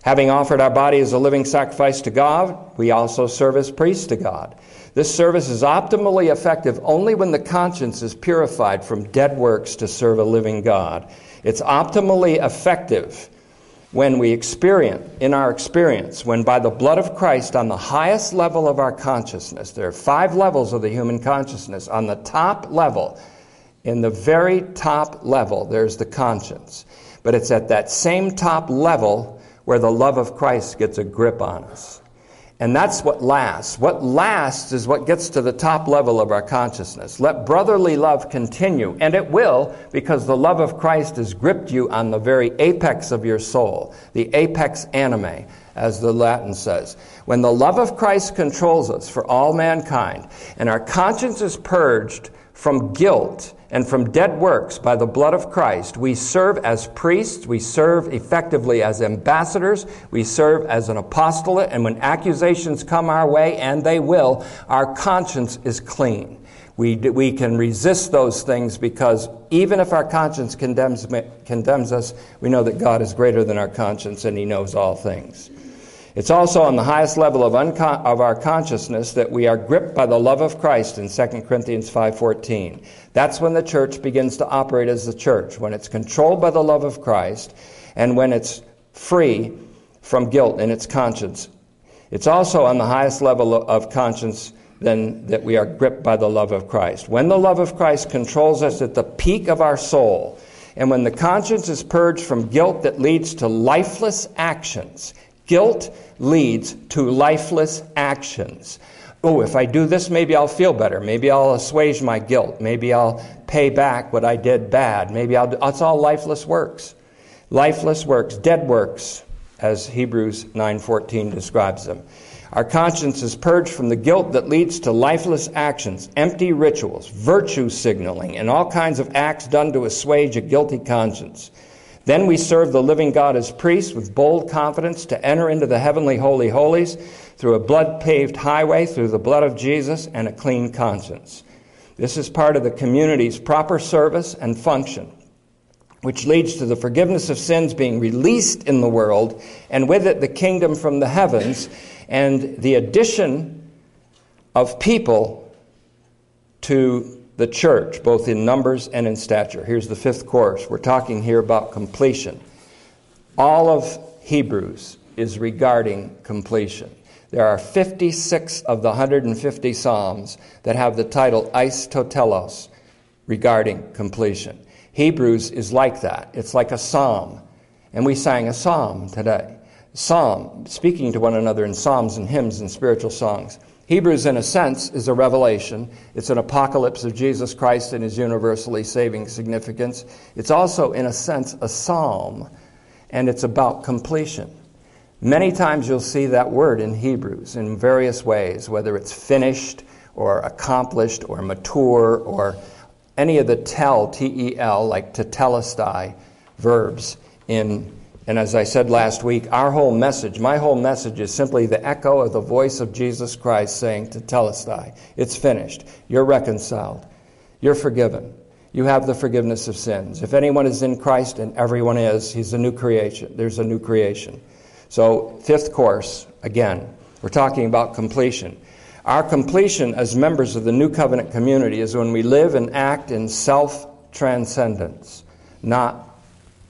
having offered our body as a living sacrifice to God, we also serve as priests to God. This service is optimally effective only when the conscience is purified from dead works to serve a living God. It's optimally effective when we experience, in our experience, when by the blood of Christ on the highest level of our consciousness, there are five levels of the human consciousness. On the top level, in the very top level, there's the conscience. But it's at that same top level where the love of Christ gets a grip on us. And that's what lasts. What lasts is what gets to the top level of our consciousness. Let brotherly love continue, and it will, because the love of Christ has gripped you on the very apex of your soul, the apex animi, as the Latin says. When the love of Christ controls us for all mankind, and our conscience is purged from guilt and from dead works by the blood of Christ. We serve as priests, we serve effectively as ambassadors, we serve as an apostolate, and when accusations come our way, and they will, our conscience is clean. We, we can resist those things because even if our conscience condemns, condemns us, we know that God is greater than our conscience and He knows all things. It's also on the highest level of, of our consciousness that we are gripped by the love of Christ in 2 Corinthians 5:14. That's when the church begins to operate as the church, when it's controlled by the love of Christ and when it's free from guilt in its conscience. It's also on the highest level of conscience then that we are gripped by the love of Christ. When the love of Christ controls us at the peak of our soul, and when the conscience is purged from guilt that leads to lifeless actions, Guilt leads to lifeless actions. Oh, if I do this, maybe I'll feel better. Maybe I'll assuage my guilt. Maybe I'll pay back what I did bad. Maybe I'll. Do, it's all lifeless works, lifeless works, dead works, as Hebrews 9:14 describes them. Our conscience is purged from the guilt that leads to lifeless actions, empty rituals, virtue signaling, and all kinds of acts done to assuage a guilty conscience. Then we serve the living God as priests with bold confidence to enter into the heavenly holy holies through a blood paved highway, through the blood of Jesus, and a clean conscience. This is part of the community's proper service and function, which leads to the forgiveness of sins being released in the world, and with it the kingdom from the heavens, and the addition of people to the church, both in numbers and in stature. Here's the fifth course. We're talking here about completion. All of Hebrews is regarding completion. There are 56 of the 150 Psalms that have the title eis to telos regarding completion. Hebrews is like that. It's like a psalm. And we sang a psalm today. Psalm, speaking to one another in psalms and hymns and spiritual songs. Hebrews, in a sense, is a revelation. It's an apocalypse of Jesus Christ and his universally saving significance. It's also, in a sense, a psalm, and it's about completion. Many times you'll see that word in Hebrews in various ways, whether it's finished or accomplished or mature or any of the tel, T E L, like tetelestai verbs in and as I said last week, our whole message, my whole message is simply the echo of the voice of Jesus Christ saying tetelestai, it's finished. You're reconciled. You're forgiven. You have the forgiveness of sins. If anyone is in Christ, and everyone is, he's a new creation. There's a new creation. So, fifth course, again, we're talking about completion. Our completion as members of the new covenant community is when we live and act in self transcendence, not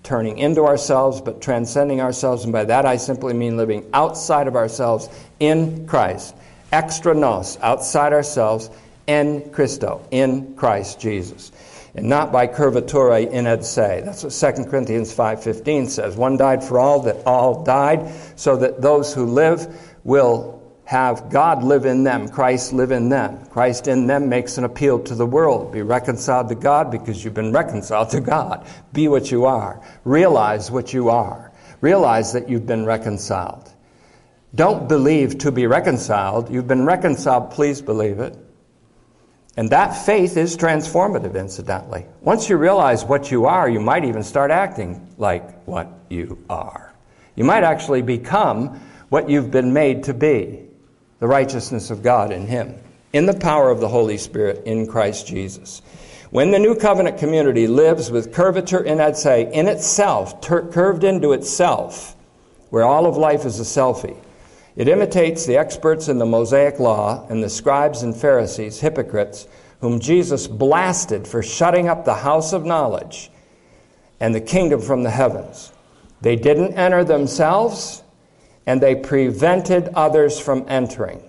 turning into ourselves, but transcending ourselves. And by that I simply mean living outside of ourselves in Christ. Extra nos, outside ourselves, in Christo, in Christ Jesus. And not by curvatura in et se. That's what 2 Corinthians 5.15 says. One died for all, that all died, so that those who live will have God live in them, Christ live in them. Christ in them makes an appeal to the world. Be reconciled to God because you've been reconciled to God. Be what you are. Realize what you are. Realize that you've been reconciled. Don't believe to be reconciled. You've been reconciled, please believe it. And that faith is transformative, incidentally. Once you realize what you are, you might even start acting like what you are. You might actually become what you've been made to be the righteousness of God in Him, in the power of the Holy Spirit in Christ Jesus. When the new covenant community lives with curvature in, I'd say, in itself, ter- curved into itself, where all of life is a selfie, it imitates the experts in the Mosaic Law and the scribes and Pharisees, hypocrites, whom Jesus blasted for shutting up the house of knowledge and the kingdom from the heavens. They didn't enter themselves, and they prevented others from entering.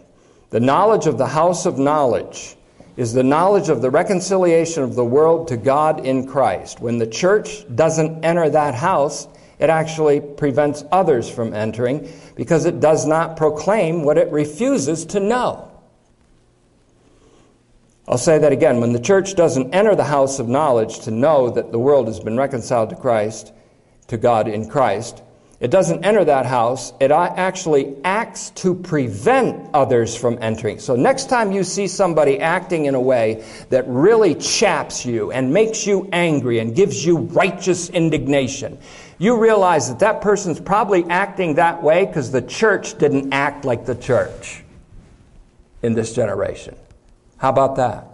The knowledge of the house of knowledge is the knowledge of the reconciliation of the world to God in Christ. When the church doesn't enter that house, it actually prevents others from entering because it does not proclaim what it refuses to know. I'll say that again. When the church doesn't enter the house of knowledge to know that the world has been reconciled to Christ, to God in Christ, it doesn't enter that house. It actually acts to prevent others from entering. So next time you see somebody acting in a way that really chaps you and makes you angry and gives you righteous indignation, you realize that that person's probably acting that way because the church didn't act like the church in this generation. How about that?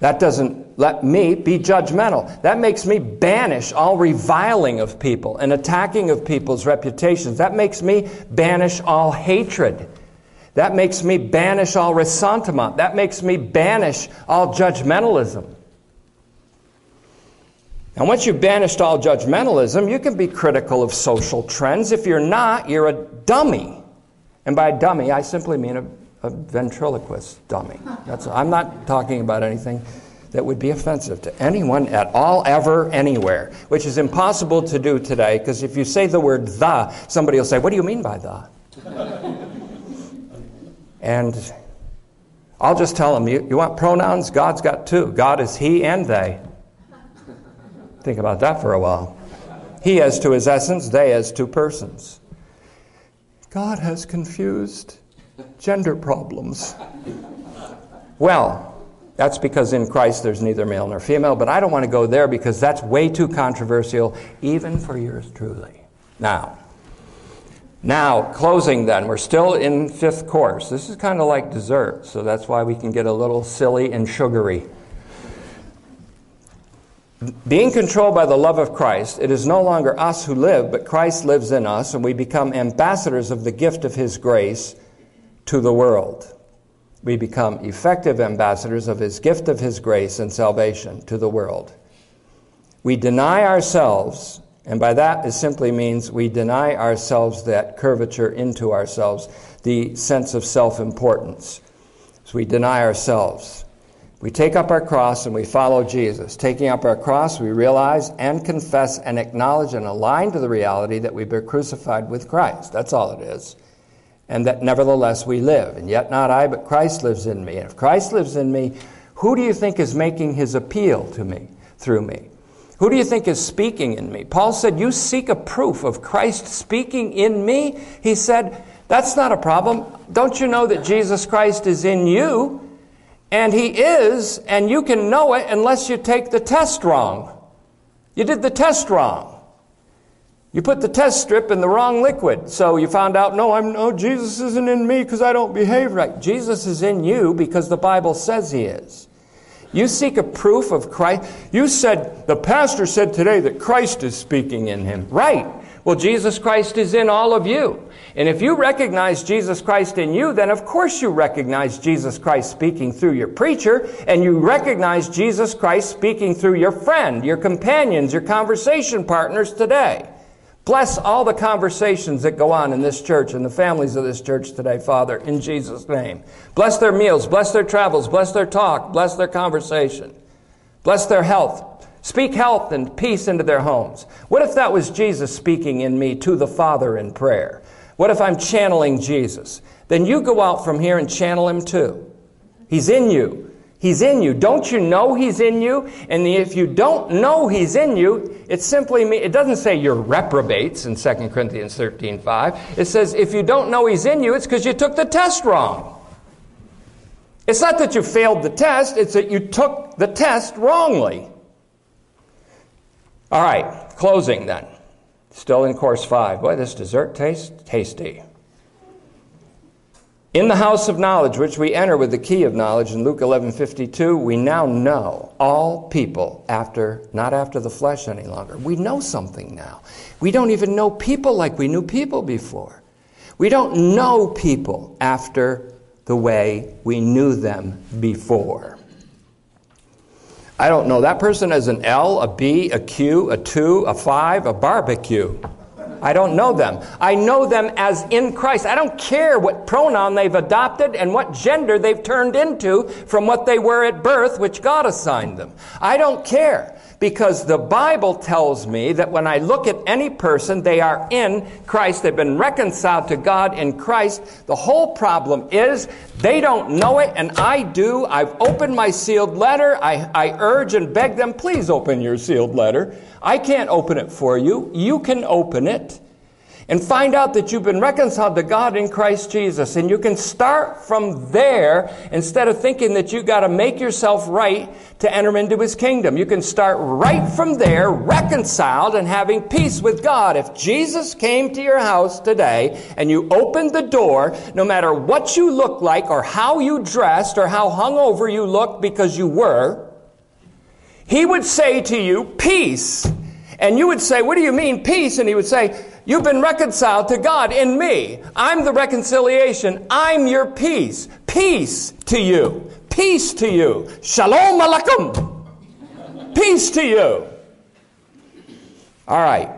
That doesn't let me be judgmental. That makes me banish all reviling of people and attacking of people's reputations. That makes me banish all hatred. That makes me banish all ressentiment. That makes me banish all judgmentalism. And once you've banished all judgmentalism, you can be critical of social trends. If you're not, you're a dummy. And by dummy, I simply mean a, a ventriloquist dummy. That's, I'm not talking about anything that would be offensive to anyone at all, ever, anywhere, which is impossible to do today because if you say the word the, somebody will say, What do you mean by the? and I'll just tell them, you, you want pronouns? God's got two God is He and they. Think about that for a while. He as to his essence, they as to persons. God has confused gender problems. Well, that's because in Christ there's neither male nor female, but I don't want to go there because that's way too controversial, even for yours truly. Now, now, closing then, we're still in fifth course. This is kind of like dessert, so that's why we can get a little silly and sugary. Being controlled by the love of Christ, it is no longer us who live, but Christ lives in us, and we become ambassadors of the gift of His grace to the world. We become effective ambassadors of His gift of His grace and salvation to the world. We deny ourselves, and by that it simply means we deny ourselves that curvature into ourselves, the sense of self importance. So we deny ourselves. We take up our cross and we follow Jesus. Taking up our cross, we realize and confess and acknowledge and align to the reality that we've been crucified with Christ. That's all it is. And that nevertheless we live. And yet not I, but Christ lives in me. And if Christ lives in me, who do you think is making his appeal to me through me? Who do you think is speaking in me? Paul said, You seek a proof of Christ speaking in me? He said, That's not a problem. Don't you know that Jesus Christ is in you? And He is, and you can know it unless you take the test wrong. You did the test wrong. You put the test strip in the wrong liquid. So you found out, no, I'm, no, Jesus isn't in me because I don't behave right. Jesus is in you because the Bible says He is. You seek a proof of Christ. You said, the pastor said today that Christ is speaking in him. Right. Well, Jesus Christ is in all of you. And if you recognize Jesus Christ in you, then of course you recognize Jesus Christ speaking through your preacher, and you recognize Jesus Christ speaking through your friend, your companions, your conversation partners today. Bless all the conversations that go on in this church and the families of this church today, Father, in Jesus' name. Bless their meals, bless their travels, bless their talk, bless their conversation. Bless their health. Speak health and peace into their homes. What if that was Jesus speaking in me to the Father in prayer? What if I'm channeling Jesus? Then you go out from here and channel him too. He's in you. He's in you. Don't you know He's in you? And if you don't know He's in you, it simply it doesn't say you're reprobates in 2 Corinthians 13 5. It says if you don't know He's in you, it's because you took the test wrong. It's not that you failed the test, it's that you took the test wrongly. All right, closing then. Still in course five. Boy, this dessert tastes tasty. In the house of knowledge, which we enter with the key of knowledge in Luke 11:52, we now know all people after not after the flesh any longer. We know something now. We don't even know people like we knew people before. We don't know people after the way we knew them before. I don't know that person as an L, a B, a Q, a 2, a 5, a barbecue. I don't know them. I know them as in Christ. I don't care what pronoun they've adopted and what gender they've turned into from what they were at birth, which God assigned them. I don't care because the Bible tells me that when I look at any person, they are in Christ. They've been reconciled to God in Christ. The whole problem is they don't know it, and I do. I've opened my sealed letter. I, I urge and beg them, please open your sealed letter. I can't open it for you. You can open it and find out that you've been reconciled to God in Christ Jesus. And you can start from there instead of thinking that you've got to make yourself right to enter into his kingdom. You can start right from there, reconciled and having peace with God. If Jesus came to your house today and you opened the door, no matter what you look like or how you dressed or how hungover you looked because you were, he would say to you, peace. And you would say, what do you mean peace? And he would say, you've been reconciled to God in me. I'm the reconciliation. I'm your peace. Peace to you. Peace to you. Shalom alaikum. Peace to you. All right.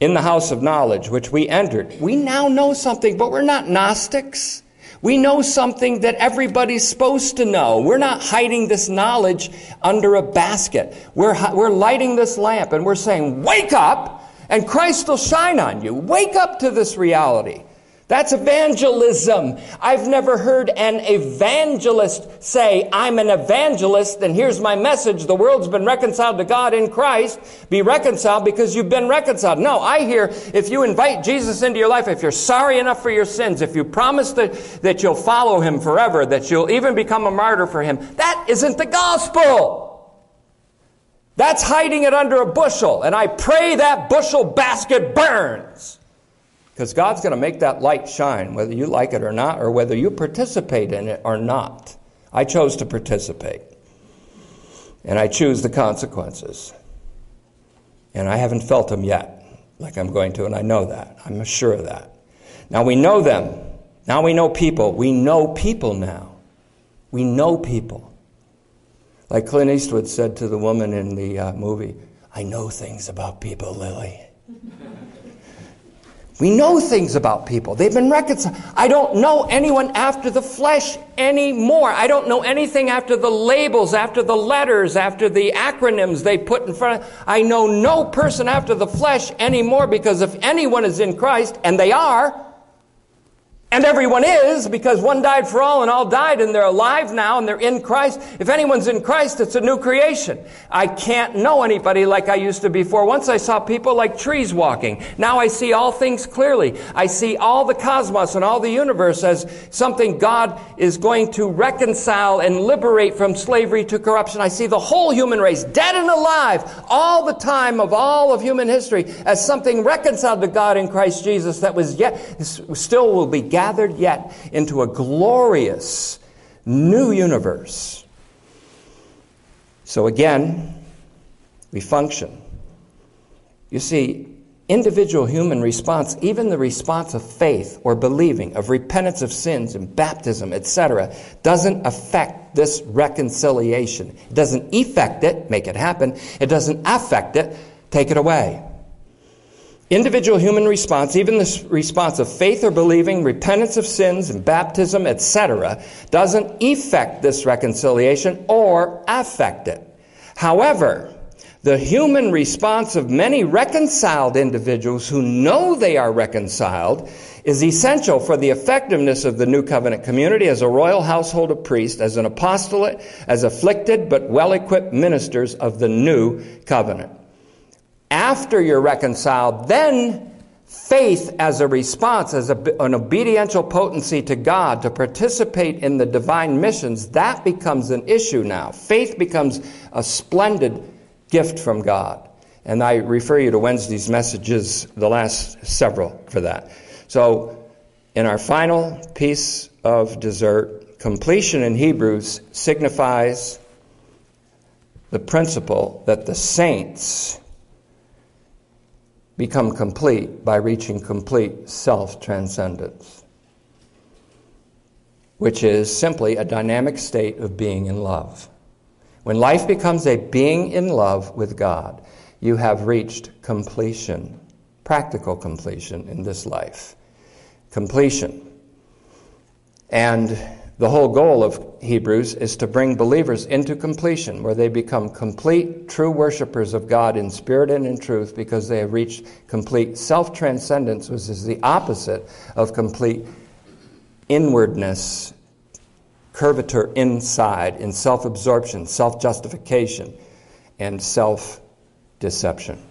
In the house of knowledge, which we entered, we now know something, but we're not Gnostics. We know something that everybody's supposed to know. We're not hiding this knowledge under a basket. We're, we're lighting this lamp and we're saying, wake up and Christ will shine on you. Wake up to this reality. That's evangelism. I've never heard an evangelist say, I'm an evangelist and here's my message. The world's been reconciled to God in Christ. Be reconciled because you've been reconciled. No, I hear if you invite Jesus into your life, if you're sorry enough for your sins, if you promise that, that you'll follow him forever, that you'll even become a martyr for him, that isn't the gospel. That's hiding it under a bushel. And I pray that bushel basket burns. Because God's going to make that light shine, whether you like it or not, or whether you participate in it or not. I chose to participate. And I choose the consequences. And I haven't felt them yet, like I'm going to, and I know that. I'm sure of that. Now we know them. Now we know people. We know people now. We know people. Like Clint Eastwood said to the woman in the uh, movie, I know things about people, Lily. We know things about people. They've been reconciled. I don't know anyone after the flesh anymore. I don't know anything after the labels, after the letters, after the acronyms they put in front of. I know no person after the flesh anymore because if anyone is in Christ, and they are, and everyone is, because one died for all and all died, and they're alive now and they're in Christ. If anyone's in Christ, it's a new creation. I can't know anybody like I used to before. Once I saw people like trees walking. Now I see all things clearly. I see all the cosmos and all the universe as something God is going to reconcile and liberate from slavery to corruption. I see the whole human race, dead and alive, all the time of all of human history, as something reconciled to God in Christ Jesus that was yet, still will be gathered yet into a glorious new universe. So again, we function. You see, individual human response, even the response of faith or believing, of repentance of sins and baptism, etc., doesn't affect this reconciliation. It doesn't effect it, make it happen. It doesn't affect it, take it away. Individual human response, even the response of faith or believing, repentance of sins and baptism, etc., doesn't effect this reconciliation or affect it. However, the human response of many reconciled individuals who know they are reconciled is essential for the effectiveness of the new covenant community as a royal household of priests, as an apostolate, as afflicted but well equipped ministers of the new covenant. After you're reconciled, then faith as a response, as a, an obediential potency to God to participate in the divine missions, that becomes an issue now. Faith becomes a splendid gift from God. And I refer you to Wednesday's messages, the last several, for that. So, in our final piece of dessert, completion in Hebrews signifies the principle that the saints become complete by reaching complete self transcendence, which is simply a dynamic state of being in love. When life becomes a being in love with God, you have reached completion, practical completion in this life. Completion. And the whole goal of Hebrews is to bring believers into completion, where they become complete, true worshippers of God in spirit and in truth because they have reached complete self transcendence, which is the opposite of complete inwardness, curvature inside, in self absorption, self justification, and self deception.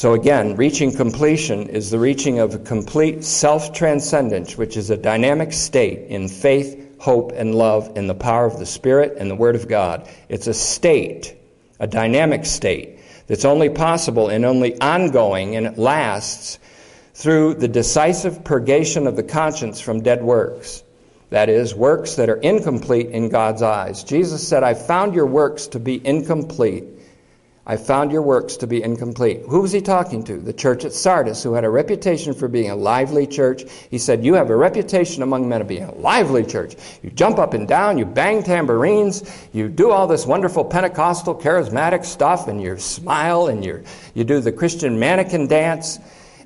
So again, reaching completion is the reaching of a complete self transcendence, which is a dynamic state in faith, hope, and love in the power of the Spirit and the Word of God. It's a state, a dynamic state, that's only possible and only ongoing, and it lasts through the decisive purgation of the conscience from dead works. That is, works that are incomplete in God's eyes. Jesus said, I found your works to be incomplete. I found your works to be incomplete. Who was he talking to? The church at Sardis, who had a reputation for being a lively church. He said, You have a reputation among men of being a lively church. You jump up and down, you bang tambourines, you do all this wonderful Pentecostal charismatic stuff, and you smile and you you do the Christian mannequin dance.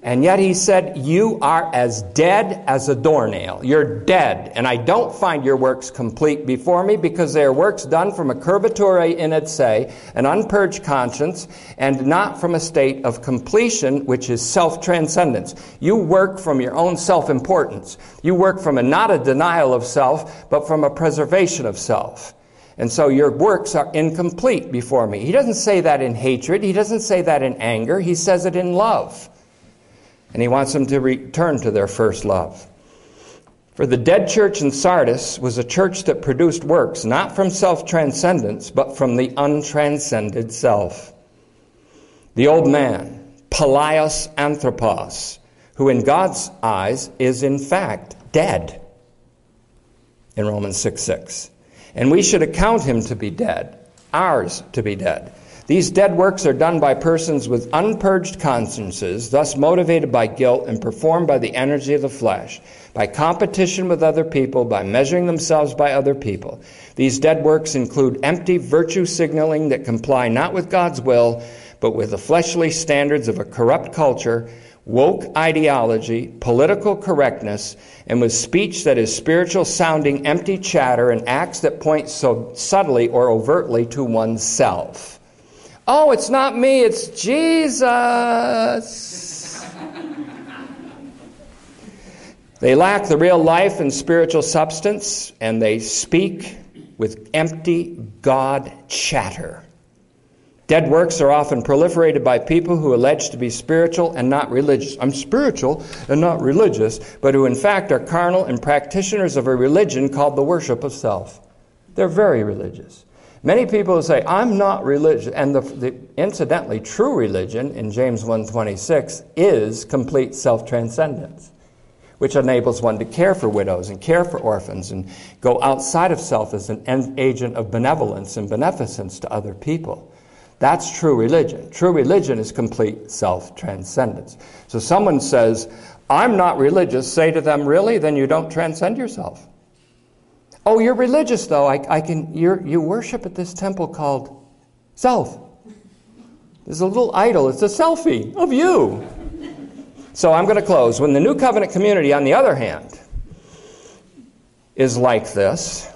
And yet he said, You are as dead as a doornail. You're dead. And I don't find your works complete before me because they are works done from a curvature in it, say, an unpurged conscience, and not from a state of completion, which is self transcendence. You work from your own self importance. You work from a not a denial of self, but from a preservation of self. And so your works are incomplete before me. He doesn't say that in hatred. He doesn't say that in anger. He says it in love and he wants them to return to their first love. For the dead church in Sardis was a church that produced works not from self transcendence, but from the untranscended self. The old man, Palaios Anthropos, who in God's eyes is in fact dead in Romans 6 6. And we should account him to be dead, ours to be dead. These dead works are done by persons with unpurged consciences, thus motivated by guilt and performed by the energy of the flesh, by competition with other people, by measuring themselves by other people. These dead works include empty virtue signaling that comply not with God's will, but with the fleshly standards of a corrupt culture, woke ideology, political correctness, and with speech that is spiritual sounding empty chatter and acts that point so subtly or overtly to oneself. Oh, it's not me, it's Jesus. they lack the real life and spiritual substance, and they speak with empty God chatter. Dead works are often proliferated by people who allege to be spiritual and not religious. I'm spiritual and not religious, but who in fact are carnal and practitioners of a religion called the worship of self. They're very religious. Many people say, I'm not religious. And the, the, incidentally, true religion in James 1.26 is complete self-transcendence, which enables one to care for widows and care for orphans and go outside of self as an agent of benevolence and beneficence to other people. That's true religion. True religion is complete self-transcendence. So someone says, I'm not religious, say to them, really? Then you don't transcend yourself. Oh, you're religious though. I, I can. you you worship at this temple called self. There's a little idol, it's a selfie of you. So I'm going to close. When the New Covenant community, on the other hand, is like this,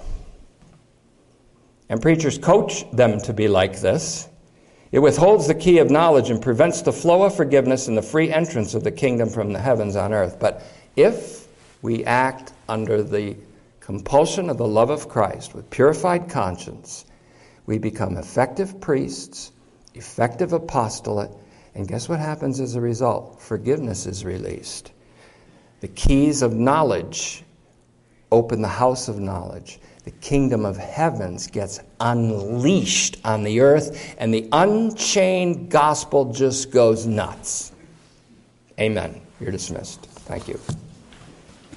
and preachers coach them to be like this, it withholds the key of knowledge and prevents the flow of forgiveness and the free entrance of the kingdom from the heavens on earth. But if we act under the compulsion of the love of Christ with purified conscience, we become effective priests, effective apostolate, and guess what happens as a result? Forgiveness is released. The keys of knowledge open the house of knowledge. The kingdom of heavens gets unleashed on the earth, and the unchained gospel just goes nuts. Amen. You're dismissed. Thank you.